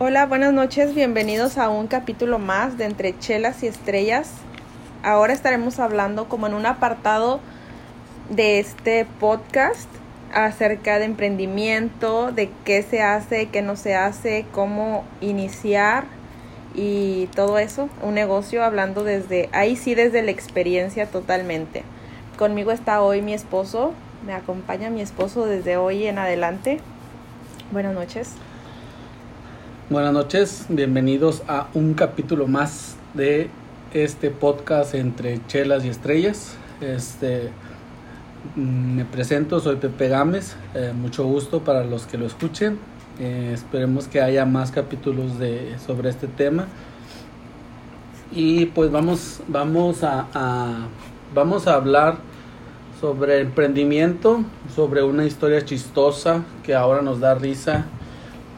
Hola, buenas noches, bienvenidos a un capítulo más de Entre Chelas y Estrellas. Ahora estaremos hablando como en un apartado de este podcast acerca de emprendimiento, de qué se hace, qué no se hace, cómo iniciar y todo eso, un negocio hablando desde ahí sí desde la experiencia totalmente. Conmigo está hoy mi esposo, me acompaña mi esposo desde hoy en adelante. Buenas noches. Buenas noches, bienvenidos a un capítulo más de este podcast entre chelas y estrellas. Este mm, me presento, soy Pepe Gámez, eh, mucho gusto para los que lo escuchen. Eh, esperemos que haya más capítulos de, sobre este tema. Y pues vamos, vamos a, vamos a hablar sobre emprendimiento, sobre una historia chistosa que ahora nos da risa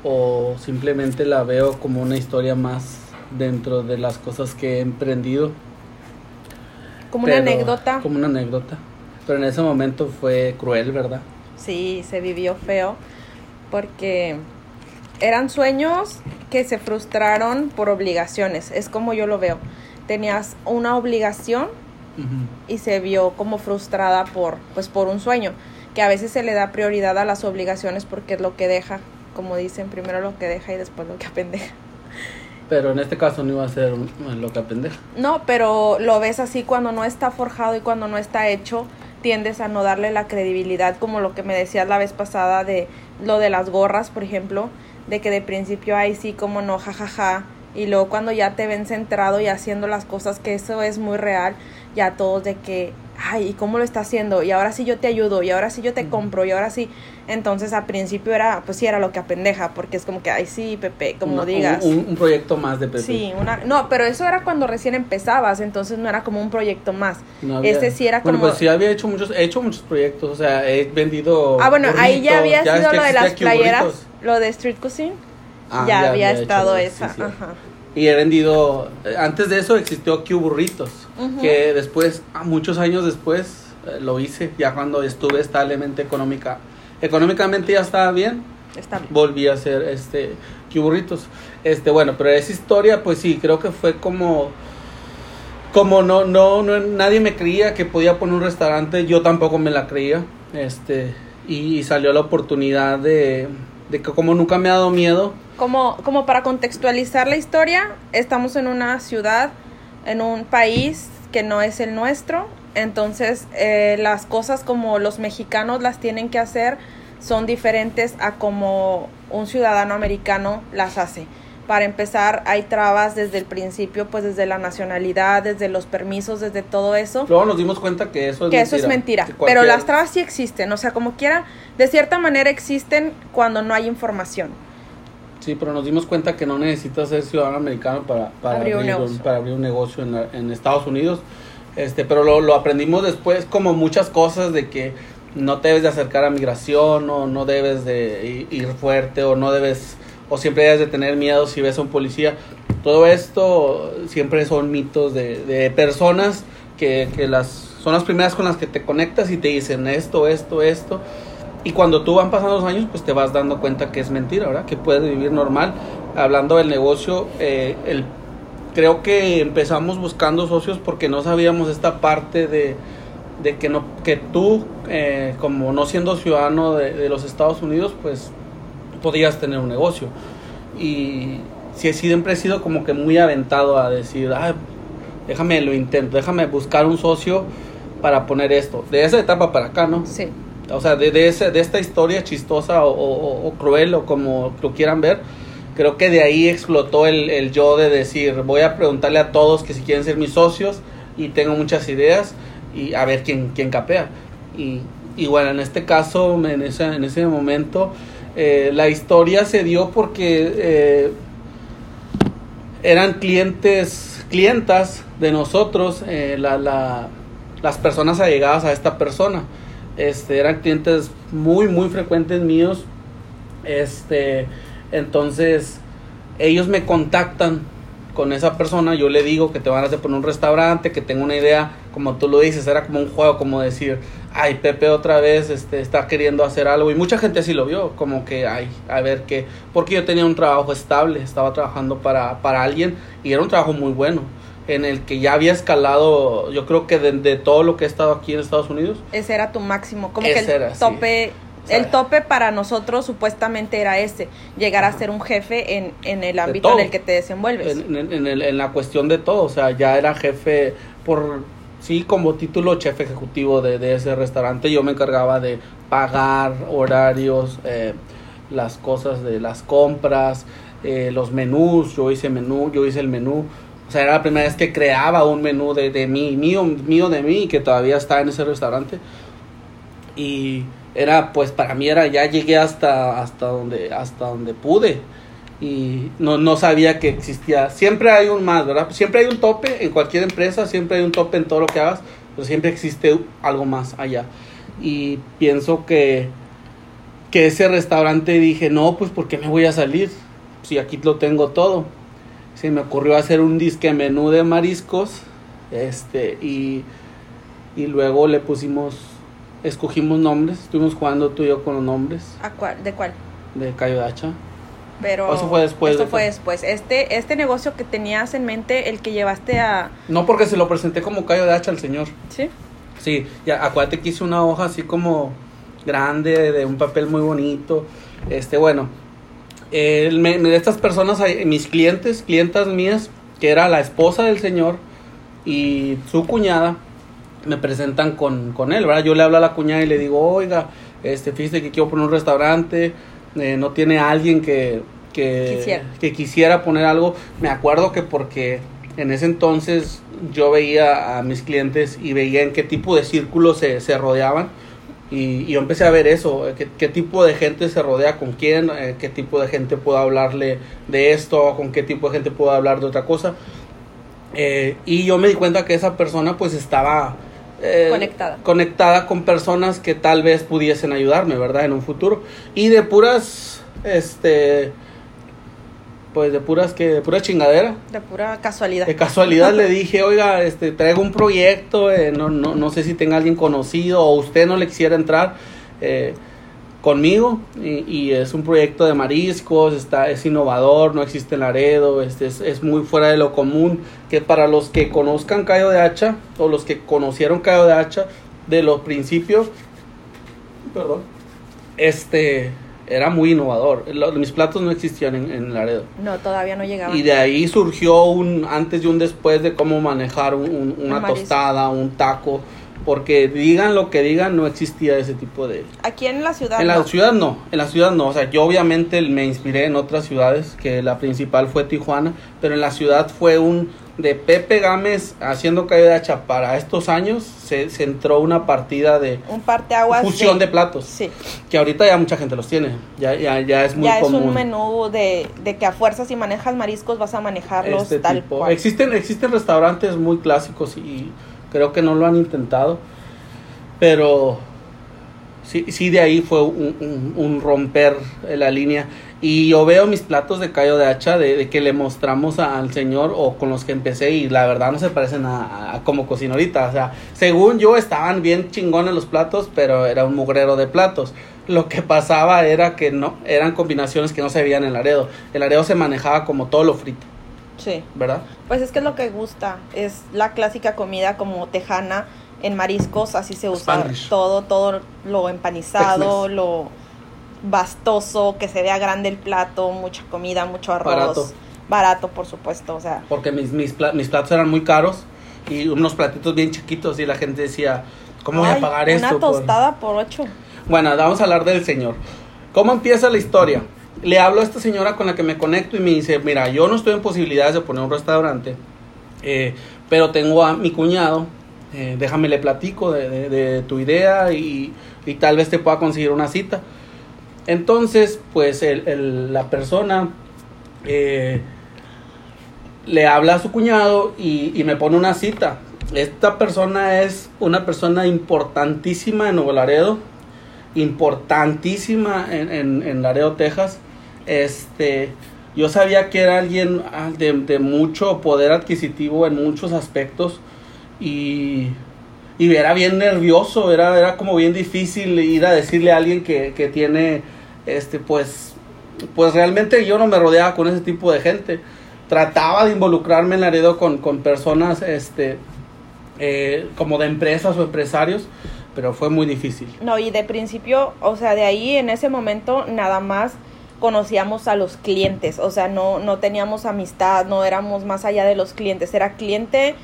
o simplemente la veo como una historia más dentro de las cosas que he emprendido. Como una anécdota. Como una anécdota. Pero en ese momento fue cruel, ¿verdad? Sí, se vivió feo porque eran sueños que se frustraron por obligaciones. Es como yo lo veo. Tenías una obligación y se vio como frustrada por pues por un sueño que a veces se le da prioridad a las obligaciones porque es lo que deja como dicen, primero lo que deja y después lo que apendeja. Pero en este caso no iba a ser lo que apendeja. No, pero lo ves así cuando no está forjado y cuando no está hecho, tiendes a no darle la credibilidad, como lo que me decías la vez pasada de lo de las gorras, por ejemplo, de que de principio hay sí, como no, jajaja, ja, ja, y luego cuando ya te ven centrado y haciendo las cosas, que eso es muy real, ya todos de que, ay, ¿y cómo lo está haciendo? Y ahora sí yo te ayudo, y ahora sí yo te compro, y ahora sí. Entonces, al principio era, pues sí, era lo que apendeja, porque es como que, ay, sí, Pepe, como digas. Un, proyecto más de Pepe. Sí, una, no, pero eso era cuando recién empezabas, entonces no era como un proyecto más. este sí era como. Bueno, pues sí, había hecho muchos, he hecho muchos proyectos, o sea, he vendido. Ah, bueno, ahí ya había sido lo de las playeras, lo de Street Cuisine. Ah, ya, había estado esa, ajá. Y he vendido, antes de eso existió Q Burritos, que después, muchos años después, eh, lo hice, ya cuando estuve establemente económica, económicamente ya estaba bien, volví a hacer este Q Burritos. Este, bueno, pero esa historia, pues sí, creo que fue como, como no, no, no, nadie me creía que podía poner un restaurante, yo tampoco me la creía, este, y salió la oportunidad de, de que como nunca me ha dado miedo, como, como para contextualizar la historia, estamos en una ciudad, en un país que no es el nuestro, entonces eh, las cosas como los mexicanos las tienen que hacer son diferentes a como un ciudadano americano las hace. Para empezar, hay trabas desde el principio, pues desde la nacionalidad, desde los permisos, desde todo eso. Luego nos dimos cuenta que eso es que mentira. eso es mentira. Pero las trabas sí existen, o sea, como quiera, de cierta manera existen cuando no hay información. Sí, pero nos dimos cuenta que no necesitas ser ciudadano americano para, para, abrir, un, para abrir un negocio en, en Estados Unidos. Este, pero lo, lo, aprendimos después como muchas cosas de que no te debes de acercar a migración o no debes de ir fuerte o no debes o siempre debes de tener miedo si ves a un policía. Todo esto siempre son mitos de, de personas que, que las, son las primeras con las que te conectas y te dicen esto, esto, esto y cuando tú van pasando los años, pues te vas dando cuenta que es mentira, ¿verdad? Que puedes vivir normal. Hablando del negocio, eh, el, creo que empezamos buscando socios porque no sabíamos esta parte de, de que, no, que tú, eh, como no siendo ciudadano de, los Estados Unidos, pues podías tener un negocio. Y si siempre he sido como que muy aventado a decir, ah, déjame lo intento, déjame buscar un socio para poner esto. De esa etapa para acá, ¿no? Sí o sea, de, de, ese, de esta historia chistosa o, cruel o como lo quieran ver, creo que de ahí explotó el, el, yo de decir, voy a preguntarle a todos que si quieren ser mis socios y tengo muchas ideas y a ver quién, quién capea. Y, y bueno, en este caso, en ese, en ese momento, eh, la historia se dio porque eh, eran clientes, clientas de nosotros, eh, la, la, las personas allegadas a esta persona. Este, eran clientes muy, muy frecuentes míos. Este, entonces, ellos me contactan con esa persona, yo le digo que te van a hacer por un restaurante, que tengo una idea, como tú lo dices, era como un juego, como decir, ay, Pepe otra vez este, está queriendo hacer algo. Y mucha gente así lo vio, como que, ay, a ver qué. Porque yo tenía un trabajo estable, estaba trabajando para, para alguien y era un trabajo muy bueno en el que ya había escalado, yo creo que de, todo lo que he estado aquí en Estados Unidos. Ese era tu máximo, como que el tope, el tope para nosotros supuestamente era ese, llegar a ser un jefe en, en el ámbito en el que te desenvuelves. En, en, en, la cuestión de todo, o sea, ya era jefe por sí, como título chef ejecutivo de, de ese restaurante, yo me encargaba de pagar horarios, eh, las cosas de las compras, eh, los menús, yo hice menú, yo hice el menú. O sea, era la primera vez que creaba un menú de, de mí, mío, mío de mí, que todavía está en ese restaurante. Y era, pues para mí era, ya llegué hasta, hasta, donde, hasta donde pude y no, no sabía que existía. Siempre hay un más, ¿verdad? Siempre hay un tope en cualquier empresa, siempre hay un tope en todo lo que hagas, pero siempre existe algo más allá. Y pienso que, que ese restaurante dije, no, pues ¿por qué me voy a salir? Si aquí lo tengo todo. Se me ocurrió hacer un disque menú de mariscos, este, y, y luego le pusimos, escogimos nombres, estuvimos jugando tú y yo con los nombres. ¿A cuál? ¿De cuál? De Cayo de Pero eso fue después. Eso fue después. Este, este negocio que tenías en mente, el que llevaste a... No, porque se lo presenté como callo de hacha al señor. ¿Sí? Sí, ya acuérdate que hice una hoja así como grande, de un papel muy bonito. Este, bueno, de estas personas, mis clientes, clientas mías, que era la esposa del señor y su cuñada, me presentan con, con él, ¿verdad? Yo le hablo a la cuñada y le digo, oiga, este, fíjate que quiero poner un restaurante, eh, no tiene alguien que, que quisiera. que quisiera poner algo. Me acuerdo que porque en ese entonces yo veía a mis clientes y veía en qué tipo de círculos se, se rodeaban. Y, yo empecé a ver eso, eh, qué, qué, tipo de gente se rodea con quién, eh, qué tipo de gente puedo hablarle de esto, con qué tipo de gente puedo hablar de otra cosa. y yo me di cuenta que esa persona pues estaba eh, conectada. conectada con personas que tal vez pudiesen ayudarme, ¿verdad? En un futuro. Y de puras, este, pues de puras que, de pura chingadera. De pura casualidad. De casualidad le dije, oiga, este, traigo un proyecto, eh, no, no, no sé si tenga alguien conocido o usted no le quisiera entrar. Eh, conmigo y, es un proyecto de mariscos, está, es innovador, no existe en Laredo, este, es, es, muy fuera de lo común, que para los que conozcan Cayo de Hacha o los que conocieron Cayo de Hacha de los principios, perdón, este era muy innovador. mis platos no existían en, Laredo. No, todavía no llegaban. Y de ahí surgió un antes y un después de cómo manejar una tostada, un taco porque digan lo que digan, no existía ese tipo de... Aquí en la ciudad. En la ciudad no, en la ciudad no. O sea, yo obviamente me inspiré en otras ciudades, que la principal fue Tijuana, pero en la ciudad fue un de Pepe Gámez haciendo caída hacha para estos años, se, entró una partida de... Un parteaguas. Fusión de, platos. Sí. Que ahorita ya mucha gente los tiene, ya, ya, ya es muy común. Ya es un menú de, de, que a fuerza si manejas mariscos vas a manejarlos este tal cual. Existen, existen restaurantes muy clásicos y Creo que no lo han intentado. Pero sí, sí de ahí fue un, romper la línea. Y yo veo mis platos de callo de hacha de, que le mostramos al señor o con los que empecé y la verdad no se parecen a, como cocino ahorita. O sea, según yo estaban bien chingones los platos, pero era un mugrero de platos. Lo que pasaba era que no, eran combinaciones que no se veían en el aredo. El aredo se manejaba como todo lo frito. Sí. ¿Verdad? Pues es que es lo que gusta. Es la clásica comida como tejana en mariscos, así se usa todo, todo lo empanizado, lo bastoso, que se vea grande el plato, mucha comida, mucho arroz. Barato. Barato, por supuesto, o sea. Porque mis, mis, mis platos eran muy caros y unos platitos bien chiquitos y la gente decía, ¿cómo voy a pagar esto? Una tostada por ocho. Bueno, vamos a hablar del señor. ¿Cómo empieza la historia? Le hablo a esta señora con la que me conecto y me dice, mira, yo no estoy en posibilidades de poner un restaurante, eh, pero tengo a mi cuñado, eh, déjame le platico de, tu idea y, tal vez te pueda conseguir una cita. Entonces, pues la persona eh, le habla a su cuñado y, me pone una cita. Esta persona es una persona importantísima en Nuevo Laredo, importantísima en, en Laredo, Texas este, yo sabía que era alguien ah, de, mucho poder adquisitivo en muchos aspectos y, y era bien nervioso, era, era como bien difícil ir a decirle a alguien que, que tiene, este, pues, pues realmente yo no me rodeaba con ese tipo de gente. Trataba de involucrarme en Laredo con, con personas, este, eh, como de empresas o empresarios, pero fue muy difícil. No, y de principio, o sea, de ahí en ese momento nada más conocíamos a los clientes, o sea, no, no teníamos amistad, no éramos más allá de los clientes, era cliente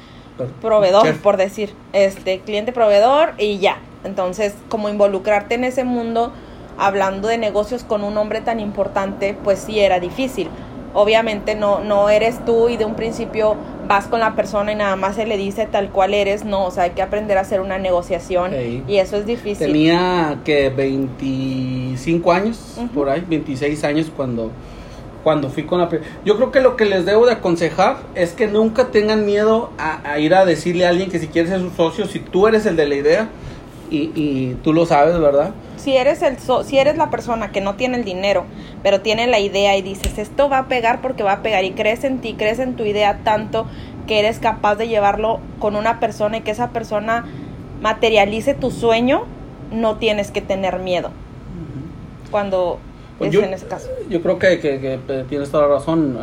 proveedor, por decir, este, cliente proveedor y ya. Entonces, como involucrarte en ese mundo, hablando de negocios con un hombre tan importante, pues sí era difícil obviamente no, no eres tú y de un principio vas con la persona y nada más se le dice tal cual eres, no, o sea, hay que aprender a hacer una negociación y eso es difícil. Tenía que 25 años, por ahí, 26 años cuando, cuando fui con la... Yo creo que lo que les debo de aconsejar es que nunca tengan miedo a, ir a decirle a alguien que si quieres ser su socio, si tú eres el de la idea y, y tú lo sabes, ¿verdad? Si eres el si eres la persona que no tiene el dinero, pero tiene la idea y dices, "Esto va a pegar porque va a pegar" y crees en ti, crees en tu idea tanto que eres capaz de llevarlo con una persona y que esa persona materialice tu sueño, no tienes que tener miedo. Cuando pues yo, en ese caso. Yo creo que, que, tienes toda la razón.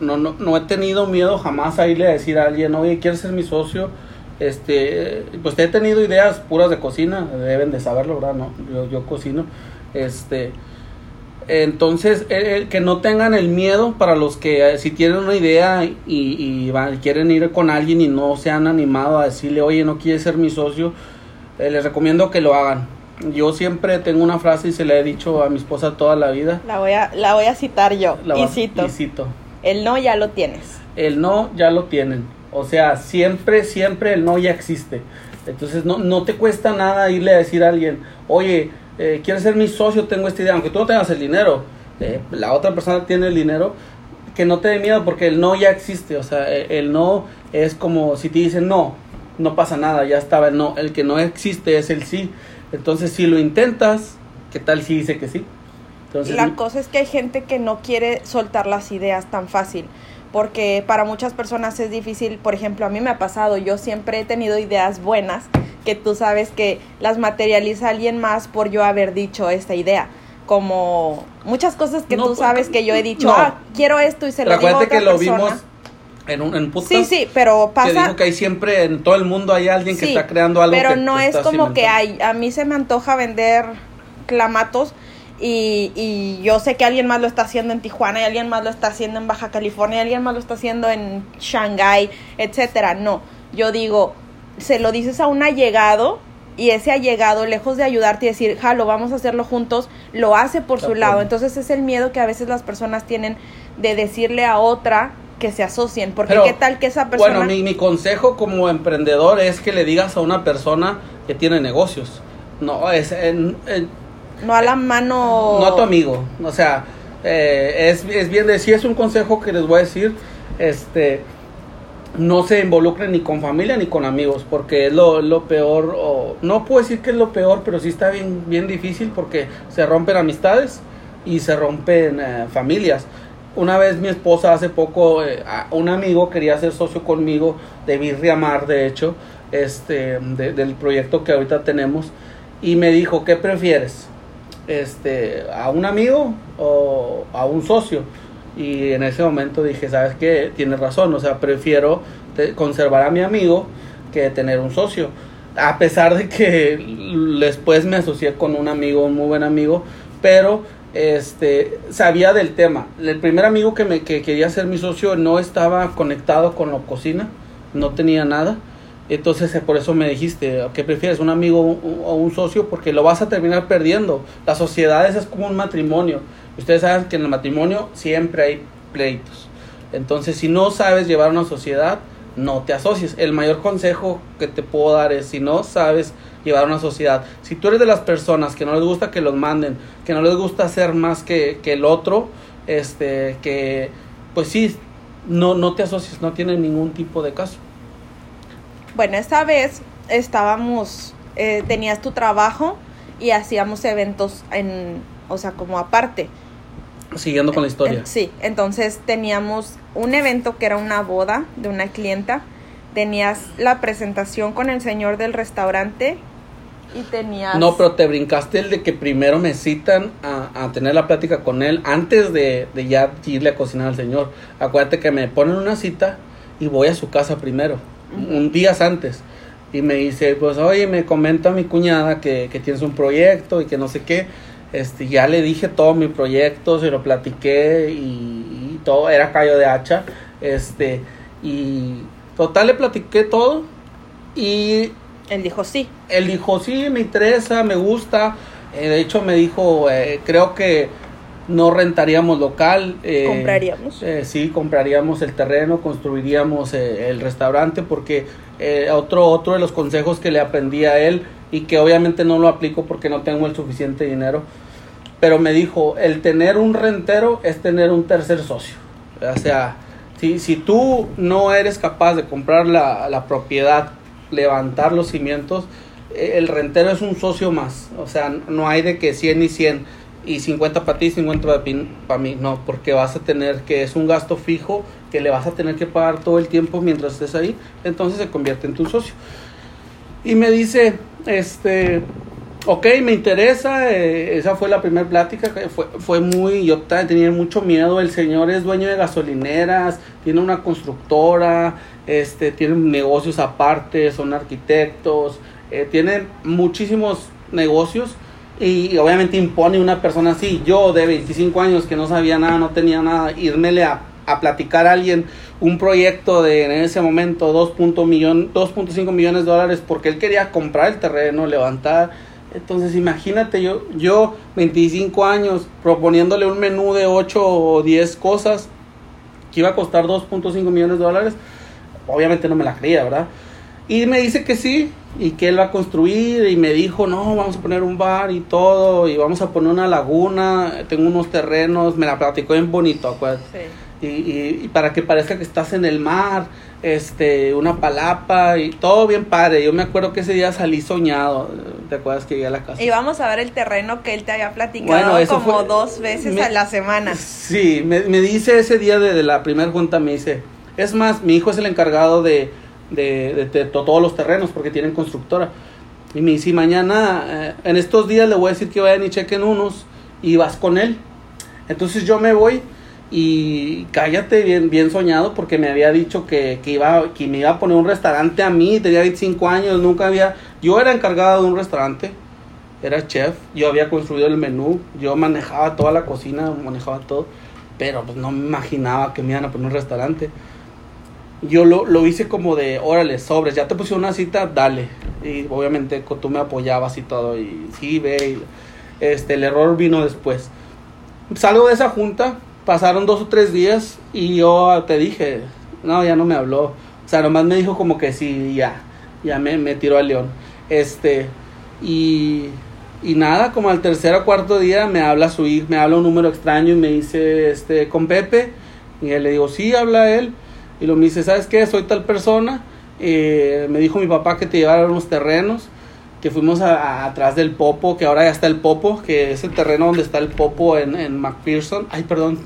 No, no, no he tenido miedo jamás a irle a decir a alguien, oye, ¿quieres ser mi socio? Este pues he tenido ideas puras de cocina deben de saberlo verdad no yo, yo cocino este entonces que no tengan el miedo para los que eh, si tienen una idea y, y quieren ir con alguien y no se han animado a decirle oye no quieres ser mi socio eh, les recomiendo que lo hagan. Yo siempre tengo una frase y se la he dicho a mi esposa toda la vida. La voy a la voy a citar yo y cito. y cito. El no ya lo tienes. El no ya lo tienen o sea, siempre, siempre el no ya existe. Entonces no, no te cuesta nada irle a decir a alguien, oye, eh, ¿quieres ser mi socio? Tengo esta idea, aunque tú no tengas el dinero, eh, la otra persona tiene el dinero, que no te dé miedo porque el no ya existe. O sea, e, el, no es como si te dicen no, no pasa nada, ya estaba el no. El que no existe es el sí. Entonces, si lo intentas, ¿qué tal si dice que sí? Entonces, la cosa es que hay gente que no quiere soltar las ideas tan fácil porque para muchas personas es difícil, por ejemplo, a mí me ha pasado, yo siempre he tenido ideas buenas que tú sabes que las materializa alguien más por yo haber dicho esta idea como muchas cosas que tú sabes que yo he dicho, ah, quiero esto y se lo digo a otra que lo vimos en un en Sí, sí, pero pasa que dijo que hay siempre en todo el mundo hay alguien que está creando algo pero no es como que hay a mí se me antoja vender clamatos y, y, yo sé que alguien más lo está haciendo en Tijuana y alguien más lo está haciendo en Baja California y alguien más lo está haciendo en Shanghai, etcétera. No, yo digo, se lo dices a un allegado y ese allegado, lejos de ayudarte y decir, jalo, vamos a hacerlo juntos, lo hace por su lado. Entonces es el miedo que a veces las personas tienen de decirle a otra que se asocien, porque qué tal que esa persona... Bueno, mi, mi consejo como emprendedor es que le digas a una persona que tiene negocios. No, es... En, no a la mano. No a tu amigo. O sea, eh, es, es bien de si es un consejo que les voy a decir. Este. No se involucren ni con familia ni con amigos, porque es lo, lo peor, o no puedo decir que es lo peor, pero sí está bien, bien difícil porque se rompen amistades y se rompen eh, familias. Una vez mi esposa hace poco, eh, un amigo quería ser socio conmigo de Birriamar, de hecho, este, del proyecto que ahorita tenemos, y me dijo, ¿qué prefieres? Este, a un amigo o a un socio. Y en ese momento dije, ¿sabes qué? Tienes razón, o sea, prefiero conservar a mi amigo que tener un socio. A pesar de que después me asocié con un amigo, un muy buen amigo, pero este sabía del tema. El primer amigo que me que quería ser mi socio no estaba conectado con la cocina, no tenía nada entonces eh, por eso me dijiste, ¿qué prefieres? ¿Un amigo o un socio? Porque lo vas a terminar perdiendo. Las sociedades es como un matrimonio. Ustedes saben que en el matrimonio siempre hay pleitos. Entonces si no sabes llevar una sociedad, no te asocies. El mayor consejo que te puedo dar es si no sabes llevar una sociedad, si tú eres de las personas que no les gusta que los manden, que no les gusta hacer más que, que el otro, este, que pues sí, no, no te asocies, no tiene ningún tipo de caso. Bueno, esta vez estábamos, eh, tenías tu trabajo y hacíamos eventos en, o sea, como aparte. Siguiendo con la historia. sí, entonces teníamos un evento que era una boda de una clienta tenías la presentación con el señor del restaurante y tenías... No, pero te brincaste el de que primero me citan a, tener la plática con él antes de, de, ya irle a cocinar al señor. Acuérdate que me ponen una cita y voy a su casa primero, un días antes. Y me dice, pues oye, me comenta mi cuñada que, que tienes un proyecto y que no sé qué. Este, ya le dije todo mi proyecto, se lo platiqué y, y todo, era callo de hacha. Este, y total le platiqué todo y él dijo sí. Él dijo sí, me interesa, me gusta. Eh, de hecho me dijo, eh, creo que no rentaríamos local. Eh, compraríamos. sí, compraríamos el terreno, construiríamos el restaurante porque otro, otro de los consejos que le aprendí a él y que obviamente no lo aplico porque no tengo el suficiente dinero, pero me dijo, el tener un rentero es tener un tercer socio. O sea, si, si tú no eres capaz de comprar la, la propiedad levantar los cimientos, eh, el rentero es un socio más. O sea, no hay de que 100 y 100 y 50 para ti, 50 para mí. No, porque vas a tener que es un gasto fijo que le vas a tener que pagar todo el tiempo mientras estés ahí. Entonces se convierte en tu socio. Y me dice, este, ok, me interesa. Eh, esa fue la primera plática. Fue, fue muy, yo tenía mucho miedo. El señor es dueño de gasolineras, tiene una constructora este, tienen negocios aparte, son arquitectos, eh, tienen muchísimos negocios y, obviamente impone una persona así, yo de 25 años que no sabía nada, no tenía nada, irmele a, a platicar a alguien un proyecto de en ese momento 2.5 millón, millones de dólares porque él quería comprar el terreno, levantar. Entonces imagínate yo, yo 25 años proponiéndole un menú de 8 o 10 cosas que iba a costar 2.5 millones de dólares obviamente no me la creía, ¿verdad? Y me dice que sí, y que él va a construir, y me dijo, no, vamos a poner un bar y todo, y vamos a poner una laguna, tengo unos terrenos, me la platicó bien bonito, acuérdate. Sí. Y, y, para que parezca que estás en el mar, este, una palapa y todo bien padre. Yo me acuerdo que ese día salí soñado, ¿te acuerdas que llegué a la casa? Y vamos a ver el terreno que él te había platicado como dos veces a la semana. Sí, me, me dice ese día de, de la primera junta, me dice, es más, mi hijo es el encargado de, de, todos los terrenos porque tienen constructora. Y me dice, mañana, eh, en estos días le voy a decir que vayan y chequen unos y vas con él. Entonces yo me voy y cállate bien, bien soñado porque me había dicho que, que, iba, que me iba a poner un restaurante a mí, tenía 25 años, nunca había, yo era encargado de un restaurante, era chef, yo había construido el menú, yo manejaba toda la cocina, manejaba todo, pero pues no me imaginaba que me iban a poner un restaurante yo lo, lo hice como de, órale, sobres, ya te puse una cita, dale. Y obviamente tú me apoyabas y todo, y sí, ve, este, el error vino después. Salgo de esa junta, pasaron dos o tres días y yo te dije, no, ya no me habló. O sea, nomás me dijo como que sí, ya, ya me, me tiró al león. Este, y, y nada, como al tercer o cuarto día me habla su hijo, me habla un número extraño y me dice, este, con Pepe. Y le digo, sí, habla él. Y lo me dice, ¿sabes qué? Soy tal persona. Eh, me dijo mi papá que te llevara unos terrenos. Que fuimos atrás del Popo, que ahora ya está el Popo, que es el terreno donde está el Popo en, en McPherson. Ay, perdón.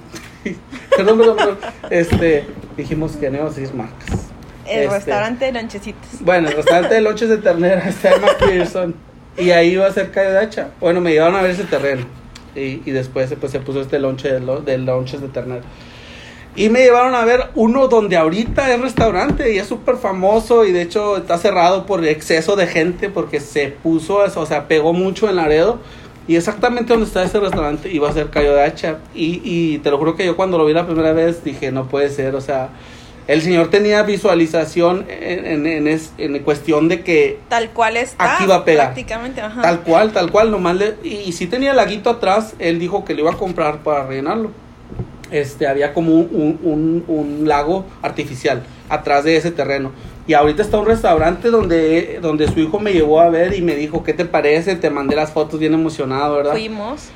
perdón, perdón, perdón. Este, dijimos que no seis marcas. El este, restaurante de lonchecitos. Bueno, el restaurante de lonches de ternera está en McPherson. Y ahí iba a calle de hacha. Bueno, me llevaron a ver ese terreno. Y, y después pues, se puso este lonche de, de lonches de ternera. Y me llevaron a ver uno donde ahorita es restaurante y es súper famoso y de hecho está cerrado por exceso de gente porque se puso, o sea, pegó mucho en Laredo. Y exactamente donde está ese restaurante iba a ser Cayo de Hacha. Y, y te lo juro que yo cuando lo vi la primera vez dije, no puede ser, o sea, el señor tenía visualización en, en, en, en cuestión de que... Tal cual está. Aquí va a pegar. Prácticamente, ajá. Tal cual, tal cual, nomás le... Y, y si tenía el laguito atrás, él dijo que lo iba a comprar para rellenarlo este, había como un, un, lago artificial atrás de ese terreno. Y ahorita está un restaurante donde, donde su hijo me llevó a ver y me dijo, ¿qué te parece? Te mandé las fotos bien emocionado, ¿verdad? Fuimos.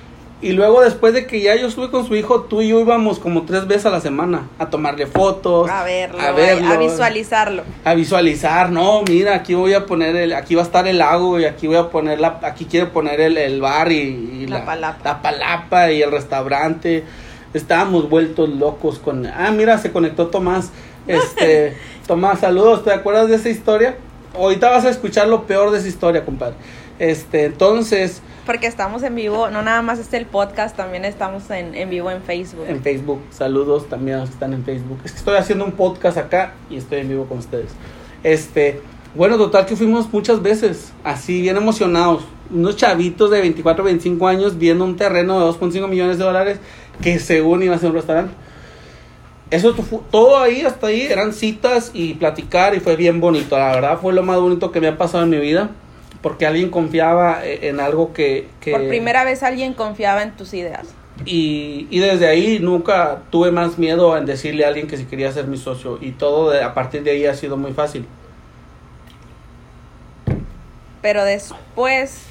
Y luego después de que ya yo estuve con su hijo, tú y yo íbamos como tres veces a la semana a tomarle fotos, a verlo, a, verlo, a visualizarlo. A visualizar, no, mira, aquí voy a poner el, aquí va a estar el lago y aquí voy a poner la, aquí quiero poner el, el bar y, la, palapa. la palapa y el restaurante estábamos vueltos locos con, ah, mira, se conectó Tomás. Este, Tomás, saludos, ¿te acuerdas de esa historia? Ahorita vas a escuchar lo peor de esa historia, compadre. Este, entonces... Porque estamos en vivo, no nada más este el podcast, también estamos en, en vivo en Facebook. En Facebook, saludos también a los que están en Facebook. Es que estoy haciendo un podcast acá y estoy en vivo con ustedes. Este, bueno, total que fuimos muchas veces, así bien emocionados. Unos chavitos de 24, 25 años viendo un terreno de 2.5 millones de dólares que según iba a ser un restaurante. Eso todo ahí, hasta ahí, eran citas y platicar y fue bien bonito. La verdad fue lo más bonito que me ha pasado en mi vida porque alguien confiaba e, en algo que... Por primera vez alguien confiaba en tus ideas. Y, y, desde ahí nunca tuve más miedo en decirle a alguien que si quería ser mi socio y todo de, a partir de ahí ha sido muy fácil. Pero después...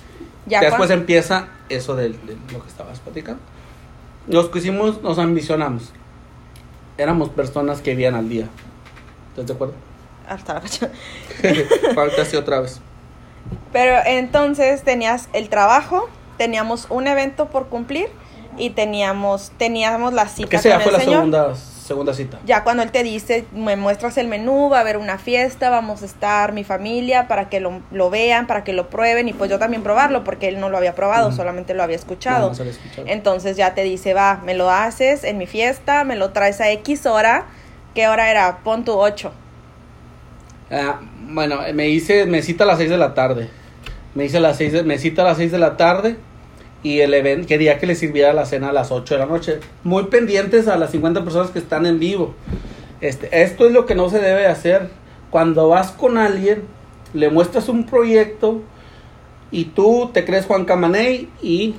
Ya después empieza eso de, lo que estabas platicando. Los que hicimos nos ambicionamos. Éramos personas que vivían al día. ¿Estás de acuerdo? Hasta la fecha. Falta así otra vez. Pero entonces tenías el trabajo, teníamos un evento por cumplir y teníamos teníamos la cita. ¿Qué sea fue la segunda, segunda cita? Ya cuando él te dice, me muestras el menú, va a haber una fiesta, vamos a estar mi familia para que lo, lo vean, para que lo prueben y pues yo también probarlo porque él no lo había probado, solamente lo había escuchado. No, escuchado. Entonces ya te dice, va, me lo haces en mi fiesta, me lo traes a X hora. ¿Qué hora era? Pon tu 8. Ah, bueno, me hice, me cita a las 6 de la tarde. Me hice las seis, me cita a las 6 de la tarde y el evento quería que le sirviera la cena a las 8 de la noche. Muy pendientes a las 50 personas que están en vivo. Este, esto es lo que no se debe hacer. Cuando vas con alguien, le muestras un proyecto y tú te crees Juan Camaney y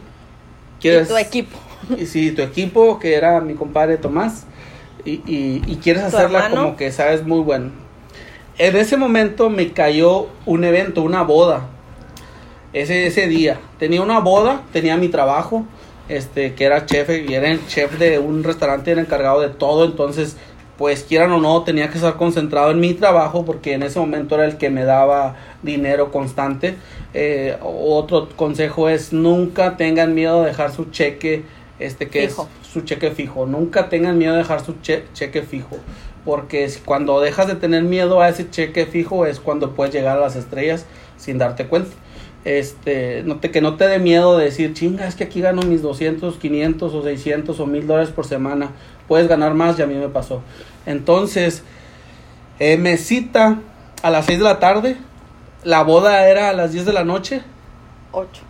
quieres... tu equipo. Y sí, tu equipo, que era mi compadre Tomás, y, y quieres hacerla como que sabes muy bueno en ese momento me cayó un evento, una boda. Ese, ese día. Tenía una boda, tenía mi trabajo, este, que era chef, y era el chef de un restaurante, era encargado de todo, entonces, pues quieran o no, tenía que estar concentrado en mi trabajo, porque en ese momento era el que me daba dinero constante. Eh, otro consejo es nunca tengan miedo de dejar su cheque, este, que es su cheque fijo. Nunca tengan miedo de dejar su cheque fijo porque cuando dejas de tener miedo a ese cheque fijo es cuando puedes llegar a las estrellas sin darte cuenta. Este, no te, que no te dé miedo de decir, chinga, es que aquí gano mis 200, 500 o 600 o 1000 dólares por semana. Puedes ganar más y a mí me pasó. Entonces, eh, me cita a las 6 de la tarde. La boda era a las 10 de la noche. 8.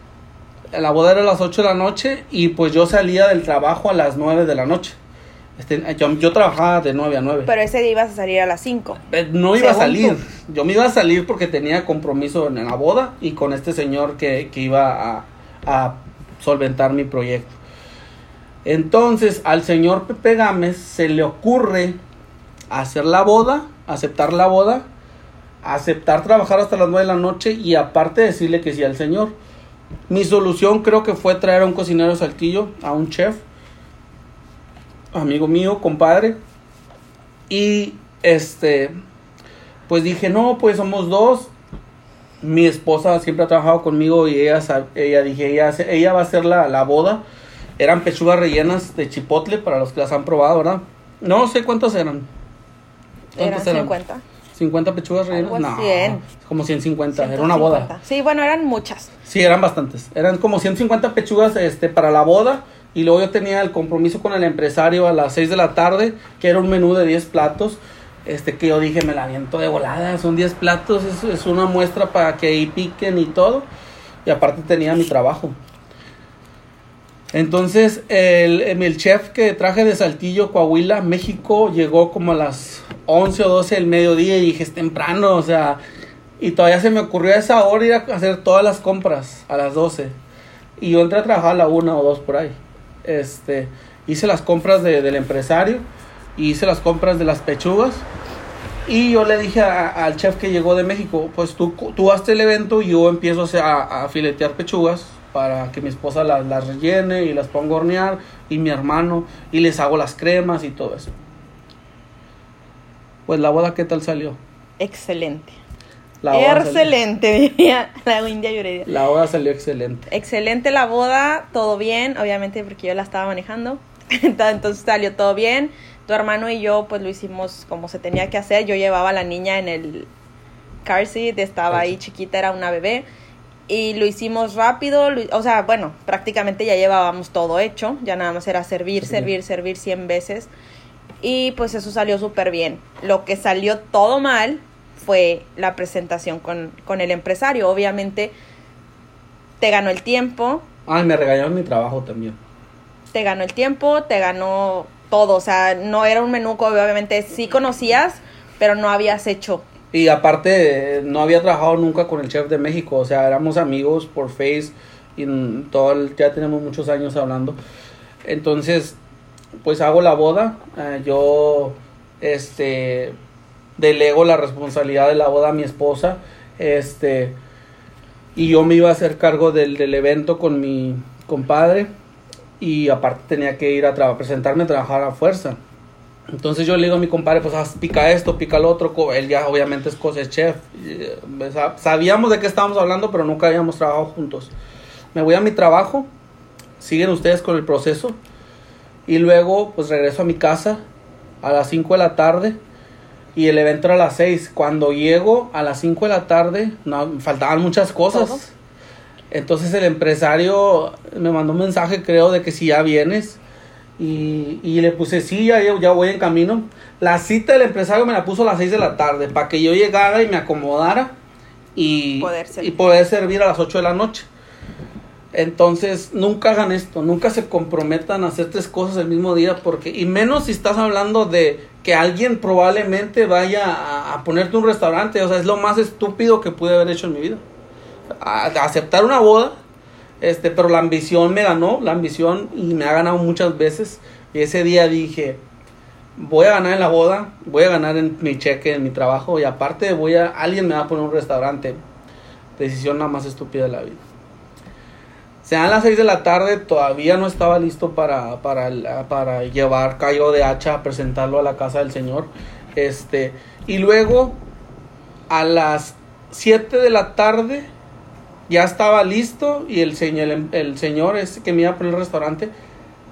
La boda era a las 8 de la noche y pues yo salía del trabajo a las 9 de la noche. Este, yo, trabajaba de 9 a 9. Pero ese día ibas a salir a las 5. Eh, no iba a salir. Yo me iba a salir porque tenía compromiso en la boda y con este señor que, iba a, a, solventar mi proyecto. Entonces al señor Pepe Gámez se le ocurre hacer la boda, aceptar la boda, aceptar trabajar hasta las 9 de la noche y aparte decirle que sí al señor. Mi solución creo que fue traer a un cocinero saltillo, a un chef amigo mío, compadre. Y este, pues dije, no, pues somos dos. Mi esposa siempre ha trabajado conmigo y ella, ella dije, ella, ella va a hacer la, la boda. Eran pechugas rellenas de chipotle para los que las han probado, ¿verdad? No sé cuántas eran. ¿Cuántas eran 50. 50 pechugas rellenas. No, 100. como 150. Era una boda. Sí, bueno, eran muchas. Sí, eran bastantes. Eran como 150 pechugas este, para la boda y luego yo tenía el compromiso con el empresario a las 6 de la tarde, que era un menú de 10 platos. Este que yo dije, me la viento de volada, son 10 platos, es, es una muestra para que ahí piquen y todo. Y aparte tenía mi trabajo. Entonces, el, el chef que traje de Saltillo, Coahuila, México, llegó como a las 11 o 12 del mediodía y dije, es temprano, o sea, y todavía se me ocurrió a esa hora ir a hacer todas las compras a las 12. Y yo entré a trabajar a la 1 o 2 por ahí este, hice las compras del empresario, hice las compras de las pechugas. Y yo le dije al chef que llegó de México, pues tú, tú hazte el evento y yo empiezo a, a filetear pechugas para que mi esposa las, las rellene y las ponga a hornear y mi hermano y les hago las cremas y todo eso. Pues la boda, ¿qué tal salió? Excelente. Excelente, la India Yuredia. La boda salió excelente. Excelente la boda, todo bien, obviamente porque yo la estaba manejando. Entonces salió todo bien. Tu hermano y yo pues lo hicimos como se tenía que hacer. Yo llevaba a la niña en el car seat, estaba ahí chiquita, era una bebé. Y lo hicimos rápido, o sea, bueno, prácticamente ya llevábamos todo hecho, ya nada más era servir, servir, servir 100 veces. Y pues eso salió súper bien. Lo que salió todo mal fue la presentación con, con el empresario. Obviamente te ganó el tiempo. Ay, me regañaron mi trabajo también. Te ganó el tiempo, te ganó todo. O sea, no era un menú que obviamente sí conocías, pero no habías hecho. Y aparte, no había trabajado nunca con el chef de México. O sea, éramos amigos por Face y todo ya tenemos muchos años hablando. Entonces, pues hago la boda. Eh, yo, este, delego la responsabilidad de la boda a mi esposa. Este, y yo me iba a hacer cargo del, del evento con mi compadre. Y aparte tenía que ir a presentarme a trabajar a fuerza. Entonces yo le digo a mi compadre, pues pica esto, pica lo otro. Él ya obviamente es cosa chef. Eh, sabíamos de qué estábamos hablando, pero nunca habíamos trabajado juntos. Me voy a mi trabajo, siguen ustedes con el proceso. Y luego pues regreso a mi casa a las 5 de la tarde y el evento era a las 6. Cuando llego a las 5 de la tarde, no, faltaban muchas cosas. Entonces el empresario me mandó un mensaje, creo, de que si ya vienes. Y, y le puse, sí, ya, ya voy en camino. La cita del empresario me la puso a las 6 de la tarde para que yo llegara y me acomodara y poder, y poder servir a las 8 de la noche. Entonces, nunca hagan esto, nunca se comprometan a hacer tres cosas el mismo día, porque, y menos si estás hablando de que alguien probablemente vaya a, ponerte un restaurante, o sea, es lo más estúpido que pude haber hecho en mi vida. aceptar una boda, este, pero la ambición me ganó, la ambición, y me ha ganado muchas veces. Y ese día dije, voy a ganar en la boda, voy a ganar en mi cheque, en mi trabajo, y aparte voy a, alguien me va a poner un restaurante. Decisión nada más estúpida de la vida. Se dan las 6 de la tarde, todavía no estaba listo para, para, para llevar callo de hacha a presentarlo a la casa del Señor. Este, y luego a las 7 de la tarde ya estaba listo y el señor, el, señor ese que me iba por el restaurante